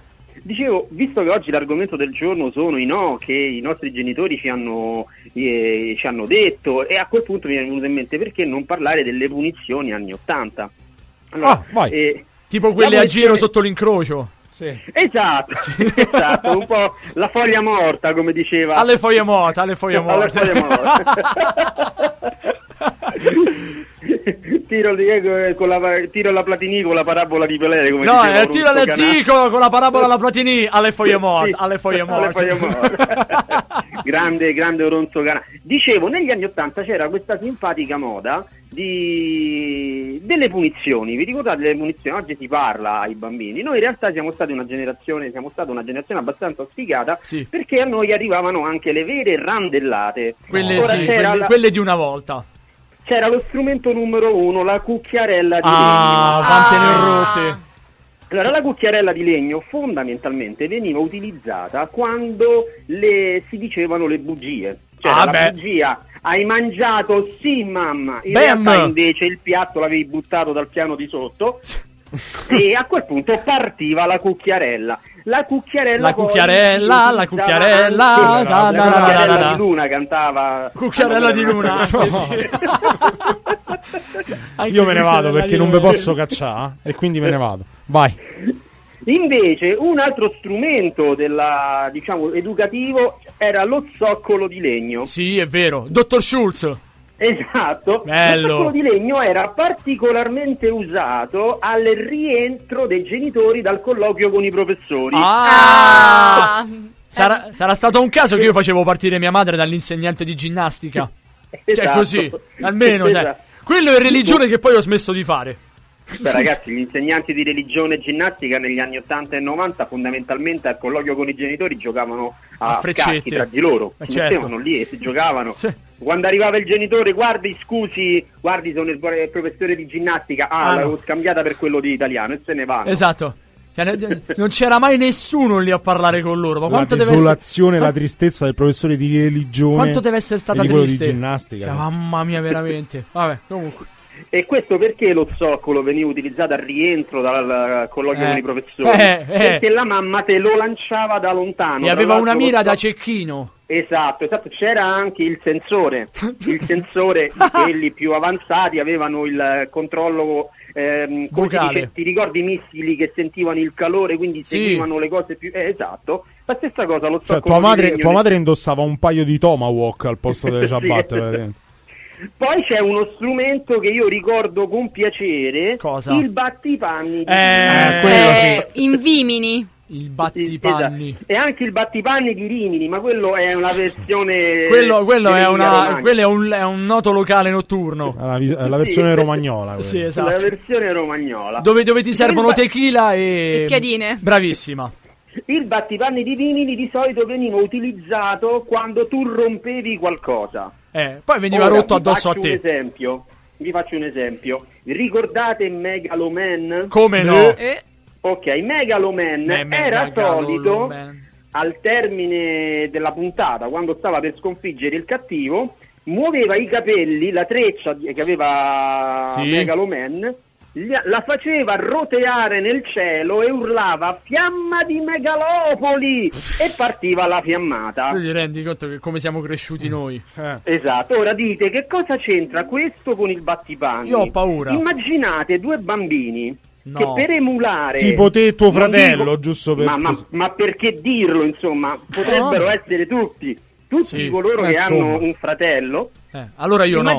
Dicevo, visto che oggi l'argomento del giorno sono i no che i nostri genitori ci hanno, eh, ci hanno detto, e a quel punto mi è venuto in mente perché non parlare delle punizioni anni 80. Ah, vai. eh, Tipo quelle a giro sotto l'incrocio. Esatto, esatto, un po' la foglia morta, come diceva. Alle foglie morte, alle foglie Alle morte. tiro, eh, con la, tiro la Platini con la parabola di Pelé, come No, diceva eh, Russo le zico con la parabola alla Platini alle foglie morte, Sì, alle foglie alle morte. foglie morte. grande, grande Oronzo Canà. Dicevo, negli anni Ottanta c'era questa simpatica moda di... delle punizioni. Vi ricordate delle punizioni? Oggi si parla ai bambini. Noi in realtà siamo stati una generazione, siamo stata una generazione abbastanza sfigata perché a noi arrivavano anche le vere randellate. Quelle, sì, quelle, la- quelle di una volta. C'era lo strumento numero uno, la cucchiarella di Ah, legno. quante ne ho rotte. Allora, la cucchiarella di legno fondamentalmente veniva utilizzata quando le, si dicevano le bugie. Cioè, Ah, la beh. bugia, hai mangiato, sì mamma, in Bam! realtà invece il piatto l'avevi buttato dal piano di sotto e a quel punto partiva la cucchiarella. La cucchiarella, La cucchiarella, la cucchiarella, da, la da, da, cucchiarella da, da. di Luna cantava Cucchiarella di Luna. Io me ne vado perché non vi posso cacciare e quindi me ne vado. Vai. Invece, un altro strumento della, diciamo, educativo era lo zoccolo di legno. Sì, è vero. Dottor Schulz. Esatto. Bello. Lo zoccolo di legno era particolarmente usato al rientro dei genitori dal colloquio con i professori. Ah! Sarà, sarà stato un caso che io facevo partire mia madre dall'insegnante di ginnastica. Cioè, Esatto. così, almeno. cioè, Esatto. quello è religione che poi ho smesso di fare. Beh, ragazzi, gli insegnanti di religione e ginnastica negli anni 80 e 90 fondamentalmente al colloquio con i genitori giocavano a, A freccette. scacchi tra di loro. Eh, Si certo. mettevano lì e si giocavano. Quando arrivava il genitore, guardi, scusi, guardi, sono il professore di ginnastica. Ah, Ah, no. l'avevo scambiata per quello di italiano e se ne vanno. Esatto. Cioè, non c'era mai nessuno lì a parlare con loro. Ma La essere. desolazione e la tristezza del professore di religione. Quanto deve essere stata triste? di ginnastica. Cioè, mamma mia, veramente. Vabbè, comunque. E questo perché lo zoccolo veniva utilizzato al rientro dal colloquio Eh. con i professori? Eh, eh. Perché la mamma te lo lanciava da lontano. E aveva una mira da cecchino. Esatto, esatto, c'era anche il sensore, il sensore di quelli più avanzati avevano il controllo, ehm, come si Vocale. dice, ti ricordi i missili che sentivano il calore, quindi Sì. seguivano le cose più... Eh, esatto, la stessa cosa, lo Cioè, zoccolo tua madre, tua madre indossava un paio di tomahawk al posto delle Sì. ciabatte. praticamente. Poi c'è uno strumento che io ricordo con piacere, Cosa? il battipanni. di- Eh, Eh, in Vimini. Il battipanni. Esatto. E anche il battipanni di Rimini, ma quello è una versione... Quello, quello è, una, quello è, un, è un noto locale notturno. La, la versione Sì. romagnola. quella. Sì, La esatto. versione romagnola. Dove, dove ti servono tequila e. E piadine. Bravissima. Il battipanni di Rimini di solito veniva utilizzato quando tu rompevi qualcosa. Eh, poi veniva Ora, rotto addosso a faccio te. Un esempio. Vi faccio un esempio. Ricordate Megaloman? Come no? Eh, Ok, Megaloman Eh, era solito al termine della puntata, quando stava per sconfiggere il cattivo, muoveva i capelli, la treccia che aveva Sì. Megaloman, la faceva roteare nel cielo e urlava fiamma di Megalopoli e partiva la fiammata. Tu ti rendi conto che come siamo cresciuti noi? Esatto, ora dite che cosa c'entra questo con il battipanni? Io ho paura. Immaginate due bambini No. che per emulare Tipo te e tuo fratello, dico- giusto per... ma, ma- ma perché dirlo, insomma, potrebbero No. essere tutti, tutti Sì, coloro eh, che insomma. hanno un fratello. Eh, allora io no.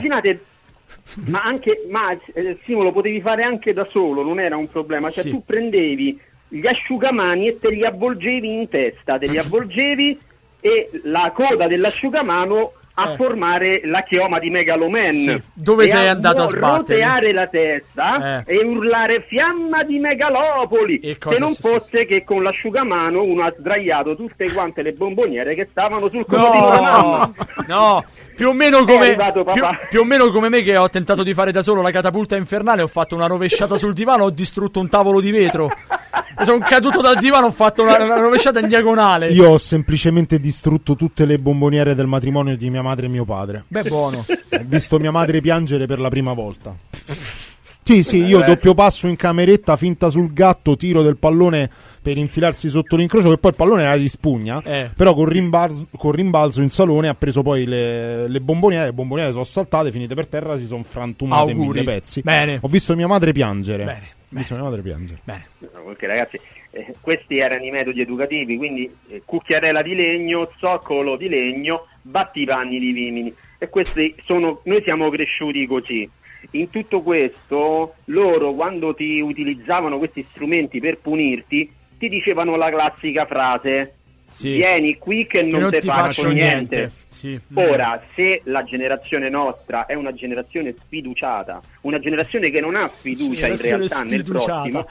Ma anche, ma eh, Simo lo potevi fare anche da solo, non era un problema. Cioè Sì. tu prendevi gli asciugamani e te li avvolgevi in testa, te li avvolgevi e la coda dell'asciugamano a Eh. formare la chioma di Megaloman. Sì. Dove E sei a andato a sbattere? roteare la testa Eh. e urlare fiamma di Megalopoli. E Se non fosse che con l'asciugamano uno ha sdraiato tutte quante le bomboniere che stavano sul comodino della mamma. No, no. Più o, meno come, arrivato più, più o meno come me che ho tentato di fare da solo la catapulta infernale, ho fatto una rovesciata sul divano, ho distrutto un tavolo di vetro. E sono caduto dal divano, ho fatto una, una rovesciata in diagonale. Io ho semplicemente distrutto tutte le bomboniere del matrimonio di mia madre e mio padre. Beh, buono. Ho visto mia madre piangere per la prima volta. Sì, sì, io doppio passo in cameretta, finta sul gatto, tiro del pallone per infilarsi sotto l'incrocio, che poi il pallone era di spugna. Eh. Però col rimbalzo, col rimbalzo in salone ha preso poi le, le bomboniere, le bomboniere sono saltate, finite per terra, si sono frantumate in mille pezzi. Bene. Ho visto mia madre piangere. Bene, Ho visto mia madre piangere. Bene. Ok ragazzi, eh, questi erano i metodi educativi, quindi eh, cucchiarella di legno, zoccolo di legno, battipanni di vimini. E questi sono, noi siamo cresciuti così. In tutto questo, loro quando ti utilizzavano questi strumenti per punirti, ti dicevano la classica frase: Sì. Vieni qui che non, non te ti faccio, faccio niente. niente. Sì. Ora, se la generazione nostra è una generazione sfiduciata, una generazione che non ha fiducia in realtà nel prossimo,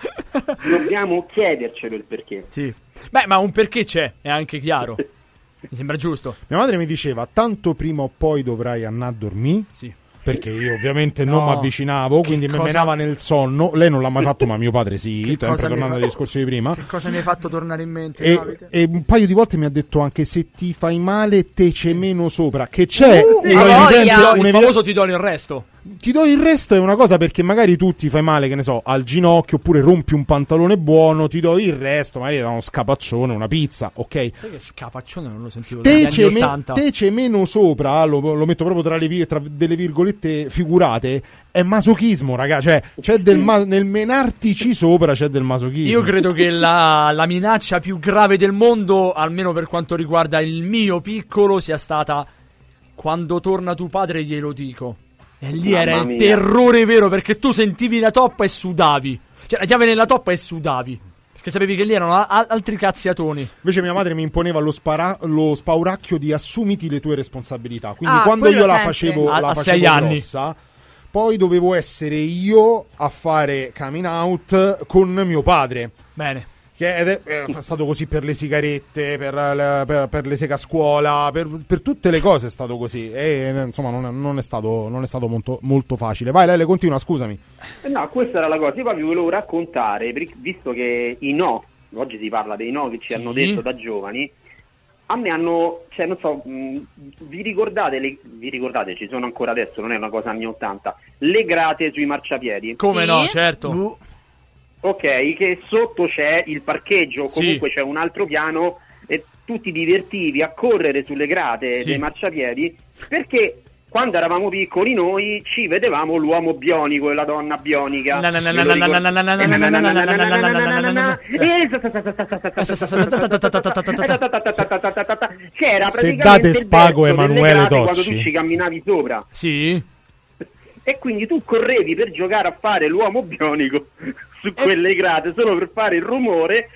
dobbiamo chiedercelo il perché. Sì. Beh, ma un perché c'è, è anche chiaro. Mi sembra giusto. Mia madre mi diceva: Tanto prima o poi dovrai andare a dormire. Sì. Perché io ovviamente non No. mi avvicinavo, quindi mi cosa- menava nel sonno. Lei non l'ha mai fatto, ma mio padre sì. Sempre mi tornando fa- al discorso di prima. Che cosa mi hai fatto tornare in mente? E, e un paio di volte mi ha detto anche se ti fai male te c'è meno sopra che c'è Uh, un evidente- un il evidente- famoso ti do il resto. Ti do il resto è una cosa perché magari tu ti fai male che ne so al ginocchio oppure rompi un pantalone buono ti do il resto magari da uno scapaccione una pizza ok Sai che scapaccione non lo sentivo te c'è, me- 80. te c'è meno sopra lo, lo metto proprio tra, le tra delle virgolette figurate è masochismo raga cioè c'è del ma- nel menartici sopra c'è del masochismo Io credo che la, la minaccia più grave del mondo, almeno per quanto riguarda il mio piccolo, sia stata quando torna tuo padre glielo dico. E lì Mamma era il mia. terrore vero perché tu sentivi la toppa e sudavi. Cioè la chiave nella toppa e sudavi. Perché sapevi che lì erano a- altri cazziatoni. Invece mia madre mi imponeva lo, spara- lo spauracchio di assumiti le tue responsabilità. Quindi Ah, quando io la sempre. facevo, A- la a facevo sei anni. grossa, poi dovevo essere io a fare coming out con mio padre. Bene. Che è, è stato così per le sigarette, per, le- per- per le seghe a scuola, per, per tutte le cose è stato così. E eh, insomma non è, non è stato, non è stato molto, molto facile. Vai Lele, continua, scusami. Eh, No, questa era la cosa. Io poi vi volevo raccontare, visto che i no, oggi si parla dei no che ci Sì. hanno detto da giovani, a me hanno, cioè non so, mh, vi ricordate, le- vi ricordate, ci sono ancora adesso, non è una cosa anni 80, le grate sui marciapiedi? Come no, certo ok, che sotto c'è il parcheggio, comunque sì. c'è un altro piano e tu ti divertivi a correre sulle grate sì. dei marciapiedi perché quando eravamo piccoli noi ci vedevamo l'uomo bionico e la donna bionica. C'era praticamente Se date spago Emanuele Tocci quando tu ci camminavi sopra. Sì. E quindi tu correvi per giocare a fare l'uomo bionico su quelle grate solo per fare il rumore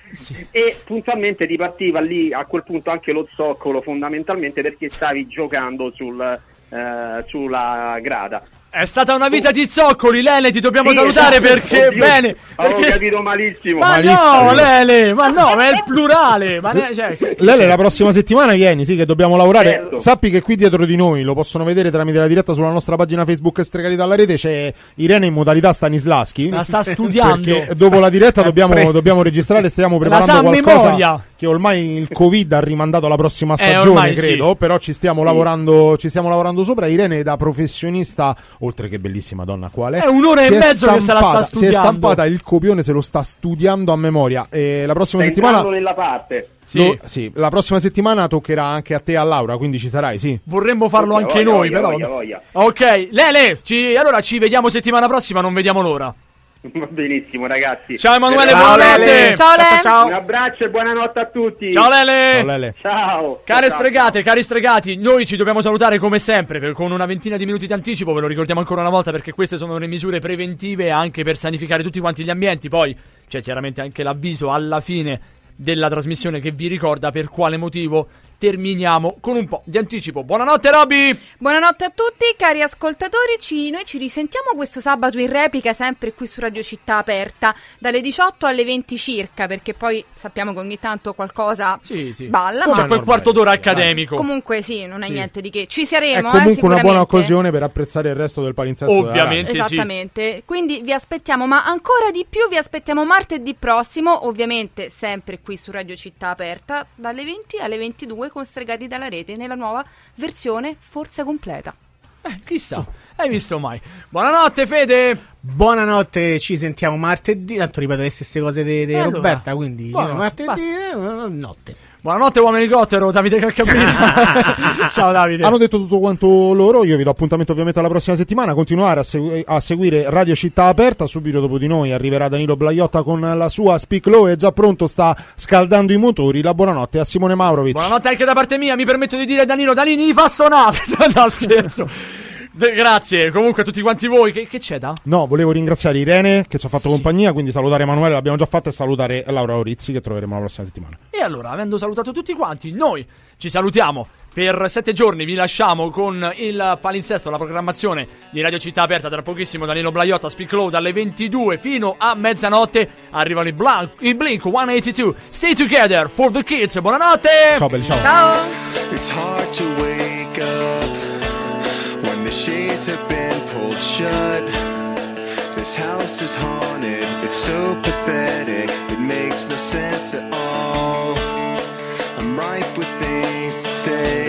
e puntualmente ti partiva lì a quel punto anche lo zoccolo fondamentalmente perché stavi giocando sul, eh, sulla grata. È stata una vita di zoccoli, Lele, ti dobbiamo Sì, salutare perché Oddio, bene. Avevo perché- capito malissimo. Ma no, Lele, ma no, ma è il plurale. Ma ne- cioè, Lele, la prossima settimana vieni, sì, che dobbiamo lavorare. Certo. Sappi che qui dietro di noi lo possono vedere tramite la diretta sulla nostra pagina Facebook Stregati dalla rete. C'è Irene in modalità Stanislaschi. La sta studiando. Perché dopo la diretta dobbiamo, dobbiamo registrare. Stiamo preparando sa a qualcosa memoria. che ormai il Covid ha rimandato alla prossima Eh, stagione, sì. credo. Però ci stiamo, lavorando, ci stiamo lavorando sopra. Irene, da professionista, oltre che bellissima donna quale È un'ora e si è mezzo che se la sta stampata- Si è studiando. stampata il copione, se lo sta studiando a memoria. E la prossima Stai settimana. nella parte. Lo- sì, la prossima settimana toccherà anche a te e a Laura, quindi ci sarai, sì. Vorremmo farlo Ok, anche voglia, noi, voglia, però. voglia, voglia. Ok, Lele, ci- allora ci vediamo settimana prossima, non vediamo l'ora. Va benissimo ragazzi. Ciao, Emanuele, Ciao, buonanotte. Lele. Ciao, Le. Un abbraccio e buonanotte a tutti. Ciao Lele. Ciao, Lele. Ciao. Care Ciao. stregate, cari stregati, noi ci dobbiamo salutare come sempre con una ventina di minuti di anticipo, ve lo ricordiamo ancora una volta perché queste sono le misure preventive anche per sanificare tutti quanti gli ambienti. Poi c'è chiaramente anche l'avviso alla fine della trasmissione che vi ricorda per quale motivo terminiamo con un po' di anticipo. Buonanotte Robby! Buonanotte a tutti, cari ascoltatori. Ci- noi ci risentiamo questo sabato in replica, sempre qui su Radio Città Aperta, dalle 18 alle 20 circa, perché poi sappiamo che ogni tanto qualcosa Sì, sì. sballa. C'è ma quel quarto d'ora accademico. comunque sì, non è Sì. niente di che. Ci È saremo, eh, comunque una sicuramente. buona occasione per apprezzare il resto del palinsesto. Ovviamente. Esattamente, quindi vi aspettiamo, ma ancora di più vi aspettiamo martedì prossimo, ovviamente sempre qui su Radio Città Aperta, dalle 20 alle 22 con Stregati dalla Rete nella nuova versione forse completa. Eh, chissà, hai visto mai. Buonanotte Fede! Buonanotte, ci sentiamo martedì. Tanto ripeto le stesse cose di allora? Roberta, quindi ci vediamo Buonanotte, martedì, eh, notte. Buonanotte, uomo elicottero, Davide Calcabrina. Ciao, Davide. Hanno detto tutto quanto loro, io vi do appuntamento ovviamente alla prossima settimana, continuare a, segu- a seguire Radio Città Aperta, subito dopo di noi arriverà Danilo Blaiotta con la sua Speak Low, è già pronto, sta scaldando i motori, la buonanotte a Simone Maurovic. Buonanotte anche da parte mia, mi permetto di dire Danilo Danini fa suonare. no, scherzo. De- grazie, comunque a tutti quanti voi. Che, che c'è da? No, volevo ringraziare Irene che ci ha fatto compagnia, quindi salutare Emanuele, l'abbiamo già fatto, e salutare Laura Orizzi che troveremo la prossima settimana. E allora, avendo salutato tutti quanti, noi ci salutiamo. Per sette giorni vi lasciamo con il palinsesto, la programmazione di Radio Città Aperta. Tra pochissimo Danilo Blaiotta, Speak Low dalle 22 fino a mezzanotte. Arrivano i, Blanc- i Blink 182. Stay together for the kids. Buonanotte. Ciao belli, ciao. Ciao. Shades have been pulled shut. This house is haunted, it's so pathetic, it makes no sense at all. I'm ripe with things to say,